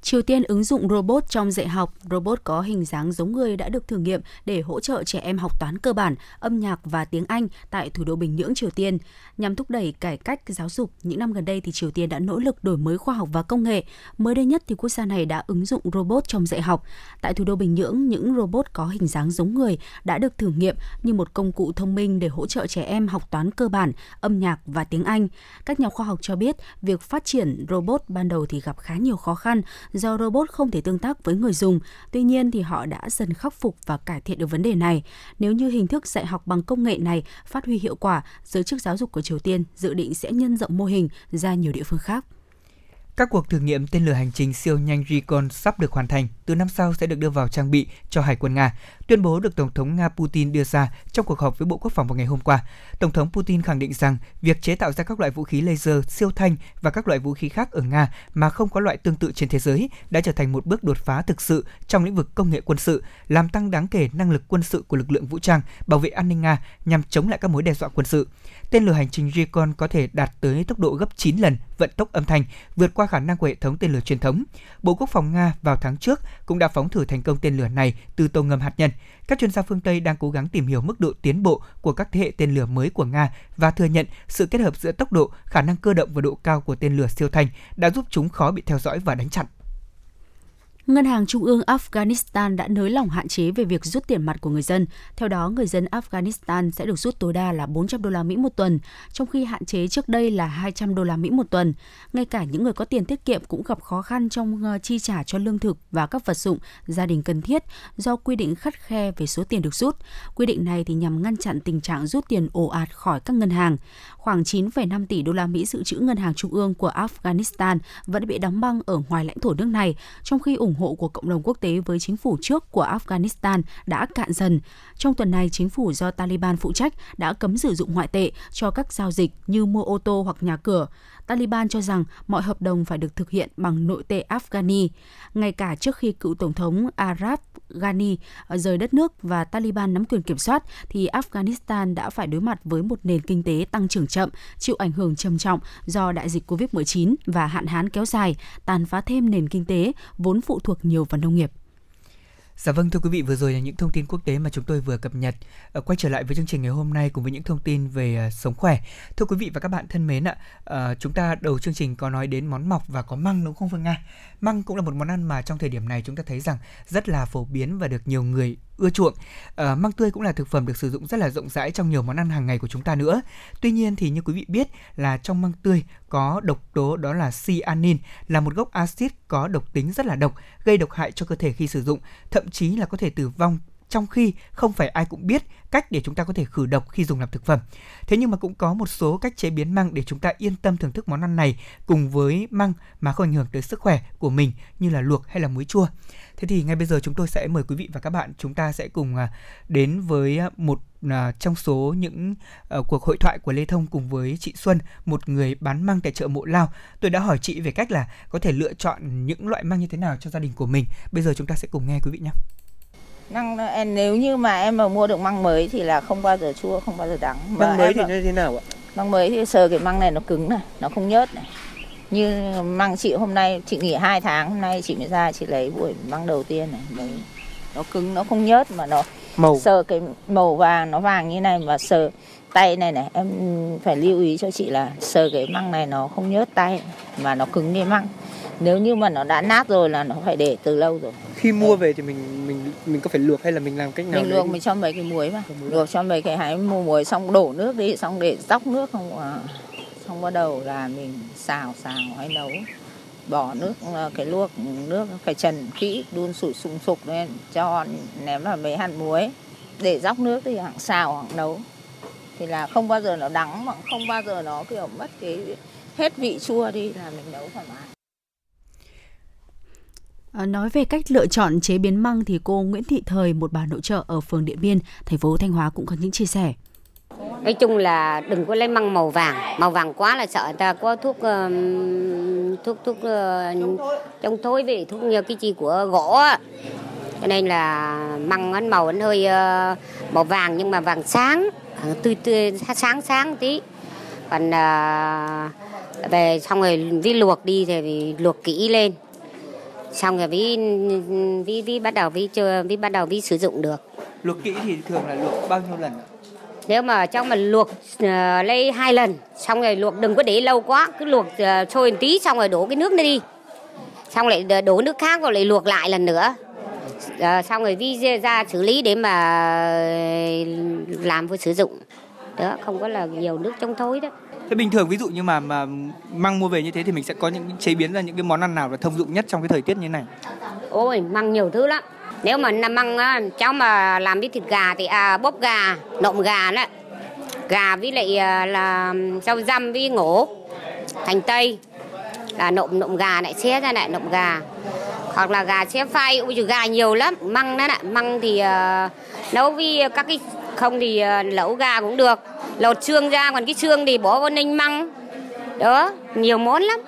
Triều Tiên ứng dụng robot trong dạy học. Robot có hình dáng giống người đã được thử nghiệm để hỗ trợ trẻ em học toán cơ bản, âm nhạc và tiếng Anh tại thủ đô Bình Nhưỡng, Triều Tiên. Nhằm thúc đẩy cải cách giáo dục, những năm gần đây thì Triều Tiên đã nỗ lực đổi mới khoa học và công nghệ. Mới đây nhất thì quốc gia này đã ứng dụng robot trong dạy học. Tại thủ đô Bình Nhưỡng, những robot có hình dáng giống người đã được thử nghiệm như một công cụ thông minh để hỗ trợ trẻ em học toán cơ bản, âm nhạc và tiếng Anh. Các nhà khoa học cho biết, việc phát triển robot ban đầu thì gặp khá nhiều khó khăn do robot không thể tương tác với người dùng. Tuy nhiên thì họ đã dần khắc phục và cải thiện được vấn đề này. Nếu như hình thức dạy học bằng công nghệ này phát huy hiệu quả, giới chức giáo dục của Triều Tiên dự định sẽ nhân rộng mô hình ra nhiều địa phương khác. Các cuộc thử nghiệm tên lửa hành trình siêu nhanh Recon sắp được hoàn thành, từ năm sau sẽ được đưa vào trang bị cho Hải quân Nga. Tuyên bố được Tổng thống Nga Putin đưa ra trong cuộc họp với Bộ Quốc phòng vào ngày hôm qua. Tổng thống Putin khẳng định rằng việc chế tạo ra các loại vũ khí laser, siêu thanh và các loại vũ khí khác ở Nga mà không có loại tương tự trên thế giới đã trở thành một bước đột phá thực sự trong lĩnh vực công nghệ quân sự, làm tăng đáng kể năng lực quân sự của lực lượng vũ trang bảo vệ an ninh Nga nhằm chống lại các mối đe dọa quân sự. Tên lửa hành trình Recon có thể đạt tới tốc độ gấp 9 lần vận tốc âm thanh, vượt qua khả năng của hệ thống tên lửa truyền thống. Bộ Quốc phòng Nga vào tháng trước cũng đã phóng thử thành công tên lửa này từ tàu ngầm hạt nhân. Các chuyên gia phương Tây đang cố gắng tìm hiểu mức độ tiến bộ của các thế hệ tên lửa mới của Nga và thừa nhận sự kết hợp giữa tốc độ, khả năng cơ động và độ cao của tên lửa siêu thanh đã giúp chúng khó bị theo dõi và đánh chặn. Ngân hàng Trung ương Afghanistan đã nới lỏng hạn chế về việc rút tiền mặt của người dân. Theo đó, người dân Afghanistan sẽ được rút tối đa là 400 đô la Mỹ một tuần, trong khi hạn chế trước đây là 200 đô la Mỹ một tuần. Ngay cả những người có tiền tiết kiệm cũng gặp khó khăn trong ờ, chi trả cho lương thực và các vật dụng gia đình cần thiết do quy định khắt khe về số tiền được rút. Quy định này thì nhằm ngăn chặn tình trạng rút tiền ồ ạt khỏi các ngân hàng. Khoảng 9,5 tỷ đô la Mỹ dự trữ ngân hàng trung ương của Afghanistan vẫn bị đóng băng ở ngoài lãnh thổ nước này, trong khi ủng hộ của cộng đồng quốc tế với chính phủ trước của Afghanistan đã cạn dần. Trong tuần này, chính phủ do Taliban phụ trách đã cấm sử dụng ngoại tệ cho các giao dịch như mua ô tô hoặc nhà cửa. Taliban cho rằng mọi hợp đồng phải được thực hiện bằng nội tệ Afghani. Ngay cả trước khi cựu Tổng thống Arab Ghani rời đất nước và Taliban nắm quyền kiểm soát, thì Afghanistan đã phải đối mặt với một nền kinh tế tăng trưởng chậm, chịu ảnh hưởng trầm trọng do đại dịch COVID-19 và hạn hán kéo dài, tàn phá thêm nền kinh tế vốn phụ thuộc nhiều vào nông nghiệp. Dạ vâng thưa quý vị, vừa rồi là những thông tin quốc tế mà chúng tôi vừa cập nhật. Ờ, quay trở lại với chương trình ngày hôm nay cùng với những thông tin về ờ, sống khỏe. Thưa quý vị và các bạn thân mến ạ, ờ, chúng ta đầu chương trình có nói đến món mọc và có măng đúng không Phương Nga? Măng cũng là một món ăn mà trong thời điểm này chúng ta thấy rằng rất là phổ biến và được nhiều người ưa chuộng. À, măng tươi cũng là thực phẩm được sử dụng rất là rộng rãi trong nhiều món ăn hàng ngày của chúng ta nữa. Tuy nhiên thì như quý vị biết là trong măng tươi có độc tố đó là cyanin là một gốc axit có độc tính rất là độc, gây độc hại cho cơ thể khi sử dụng, thậm chí là có thể tử vong trong khi không phải ai cũng biết cách để chúng ta có thể khử độc khi dùng làm thực phẩm. Thế nhưng mà cũng có một số cách chế biến măng để chúng ta yên tâm thưởng thức món ăn này cùng với măng mà không ảnh hưởng tới sức khỏe của mình như là luộc hay là muối chua. Thế thì ngay bây giờ chúng tôi sẽ mời quý vị và các bạn chúng ta sẽ cùng à, đến với à, một à, trong số những uh, cuộc hội thoại của Lê Thông cùng với chị Xuân, một người bán măng tại chợ Mộ Lao. Tôi đã hỏi chị về cách là có thể lựa chọn những loại măng như thế nào cho gia đình của mình. Bây giờ chúng ta sẽ cùng nghe quý vị nhé. Măng nếu như mà em mà mua được măng mới thì là không bao giờ chua, không bao giờ đắng. Mà Măng mới thì như thế nào ạ? măng mới thì sờ cái măng này nó cứng này, nó không nhớt này. Như măng chị hôm nay chị nghỉ 2 tháng hôm nay chị mới ra chị lấy buổi măng đầu tiên này mới nó cứng nó không nhớt mà nó Màu. Sờ cái màu vàng nó vàng như này mà sờ tay này này em phải lưu ý cho chị là sờ cái măng này nó không nhớt tay mà nó cứng như măng. Nếu như mà nó đã nát rồi là nó phải để từ lâu rồi. Khi mua về thì mình mình mình có phải luộc hay là mình làm cách nào mình đấy? luộc mình cho mấy cái muối mà muối. Luộc cho mấy cái hái mua muối xong đổ nước đi xong để dốc nước không? À, xong bắt đầu là mình xào xào hay nấu bỏ nước ờ, cái luộc nước phải trần kỹ đun sủi sùng sục lên cho ném vào mấy hạt muối. Để róc nước thì hạng xào hạng nấu. Thì là không bao giờ nó đắng mà không bao giờ nó kiểu mất cái hết vị chua đi là mình nấu thoải mái. Ờ, nói về cách lựa chọn chế biến măng thì cô Nguyễn Thị Thời, một bà nội trợ ở phường Điện Biên, thành phố Thanh Hóa cũng có những chia sẻ nói chung là đừng có lấy măng màu vàng. Màu vàng quá là sợ người ta có thuốc ừm, thuốc thuốc ờ, uh, trong thối với thuốc nhiều cái chi của gỗ cho nên là măng ăn màu ấn hơi uh, màu vàng nhưng mà vàng sáng. Ờ, tươi tươi sáng sáng tí. Còn uh, về xong rồi vi luộc đi thì vi luộc kỹ lên. Xong rồi vi vi vi bắt đầu vi chơi vi bắt đầu vi sử dụng được. Luộc kỹ thì thường là luộc bao nhiêu lần ạ? Nếu mà trong mà luộc ờ, lấy hai lần xong rồi luộc đừng có để lâu quá cứ luộc ờ, sôi một tí xong rồi đổ cái nước này đi. Xong lại đổ nước khác rồi lại luộc lại lần nữa. Ờ, xong rồi vi ra- xử lý để mà làm với sử dụng. Đó không có là nhiều nước trong thối đó. Thế bình thường ví dụ như mà mà măng mua về như thế thì mình sẽ có những chế biến ra những cái món ăn nào là thông dụng nhất trong cái thời tiết như này? ôi măng nhiều thứ lắm nếu mà làm măng cháu mà làm với thịt gà thì à bóp gà nộm gà đó. Gà với lại à, là rau răm với ngổ hành tây. Là nộm nộm gà lại xé ra lại nộm gà. Hoặc là gà xé phay ôi gà nhiều lắm. Măng đó lại măng thì ờ, nấu với các cái không thì ờ, lẩu gà cũng được. Lột xương ra còn cái xương thì bỏ vào ninh măng. Đó nhiều món lắm.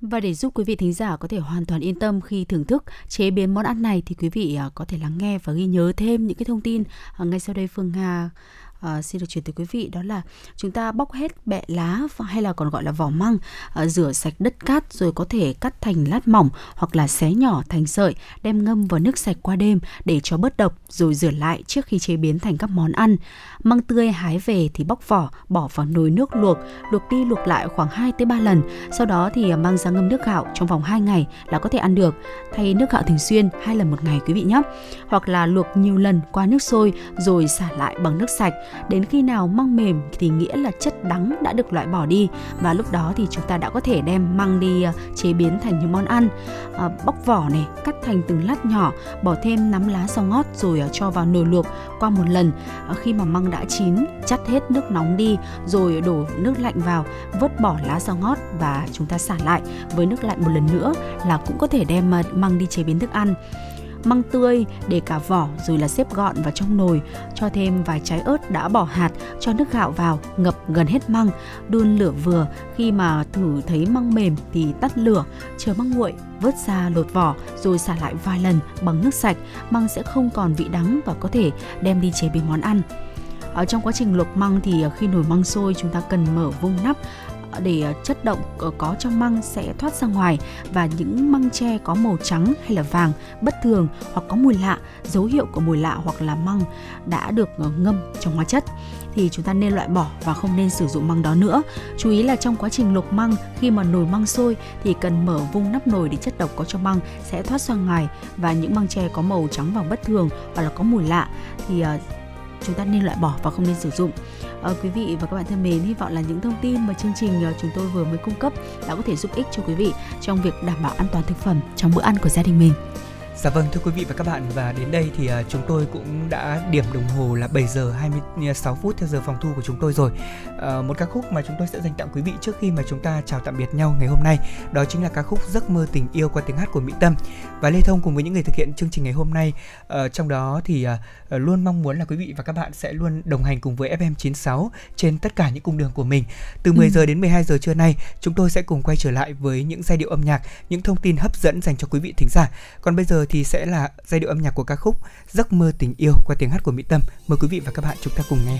Và để giúp quý vị thính giả có thể hoàn toàn yên tâm khi thưởng thức chế biến món ăn này thì quý vị à, có thể lắng nghe và ghi nhớ thêm những cái thông tin à, ngay sau đây Phương Nga à, xin được chuyển tới quý vị đó là chúng ta bóc hết bẹ lá hay là còn gọi là vỏ măng à, rửa sạch đất cát rồi có thể cắt thành lát mỏng hoặc là xé nhỏ thành sợi đem ngâm vào nước sạch qua đêm để cho bớt độc rồi rửa lại trước khi chế biến thành các món ăn măng tươi hái về thì bóc vỏ bỏ vào nồi nước luộc. Luộc đi luộc lại khoảng 2 tới 3 lần. Sau đó thì mang ra ngâm nước gạo trong vòng 2 ngày là có thể ăn được. Thay nước gạo thường xuyên hai lần một ngày quý vị nhé. Hoặc là luộc nhiều lần qua nước sôi rồi xả lại bằng nước sạch. Đến khi nào măng mềm thì nghĩa là chất đắng đã được loại bỏ đi. Và lúc đó thì chúng ta đã có thể đem măng đi ờ, chế biến thành những món ăn. À, bóc vỏ này cắt thành từng lát nhỏ bỏ thêm nắm lá rau ngót rồi ờ, cho vào nồi luộc qua một lần. À, khi mà măng đã chín, chắt hết nước nóng đi, rồi đổ nước lạnh vào, vớt bỏ lá rau ngót và chúng ta xả lại với nước lạnh một lần nữa là cũng có thể đem ờ, măng đi chế biến thức ăn. Măng tươi, để cả vỏ rồi là xếp gọn vào trong nồi, cho thêm vài trái ớt đã bỏ hạt, cho nước gạo vào, ngập gần hết măng, đun lửa vừa. Khi mà thử thấy măng mềm thì tắt lửa, chờ măng nguội, vớt ra lột vỏ rồi xả lại vài lần bằng nước sạch. Măng sẽ không còn vị đắng và có thể đem đi chế biến món ăn ở trong quá trình luộc măng thì ờ, khi nồi măng sôi chúng ta cần mở vung nắp ờ, để ờ, chất động có trong măng sẽ thoát ra ngoài và những măng tre có màu trắng hay là vàng, bất thường hoặc có mùi lạ, dấu hiệu của mùi lạ hoặc là măng đã được ngâm trong hóa chất thì chúng ta nên loại bỏ và không nên sử dụng măng đó nữa. Chú ý là trong quá trình luộc măng, khi mà nồi măng sôi thì cần mở vung nắp nồi để chất độc có trong măng sẽ thoát ra ngoài và những măng tre có màu trắng vàng bất thường hoặc là có mùi lạ thì chúng ta nên loại bỏ và không nên sử dụng. À, quý vị và các bạn thân mến hy vọng là những thông tin mà chương trình ờ, chúng tôi vừa mới cung cấp đã có thể giúp ích cho quý vị trong việc đảm bảo an toàn thực phẩm trong bữa ăn của gia đình mình. Dạ vâng thưa quý vị và các bạn và đến đây thì à, chúng tôi cũng đã điểm đồng hồ là 7 giờ 26 phút theo giờ phòng thu của chúng tôi rồi. À, một ca khúc mà chúng tôi sẽ dành tặng quý vị trước khi mà chúng ta chào tạm biệt nhau ngày hôm nay đó chính là ca khúc Giấc mơ tình yêu qua tiếng hát của Mỹ Tâm và Lê Thông cùng với những người thực hiện chương trình ngày hôm nay. Ờ, trong đó thì à, ờ, luôn mong muốn là quý vị và các bạn sẽ luôn đồng hành cùng với FM96 trên tất cả những cung đường của mình. Từ 10 Ừ. giờ đến 12 giờ trưa nay, chúng tôi sẽ cùng quay trở lại với những giai điệu âm nhạc, những thông tin hấp dẫn dành cho quý vị thính giả. Còn bây giờ thì sẽ là giai điệu âm nhạc của ca khúc Giấc mơ tình yêu qua tiếng hát của Mỹ Tâm. Mời quý vị và các bạn chúng ta cùng nghe.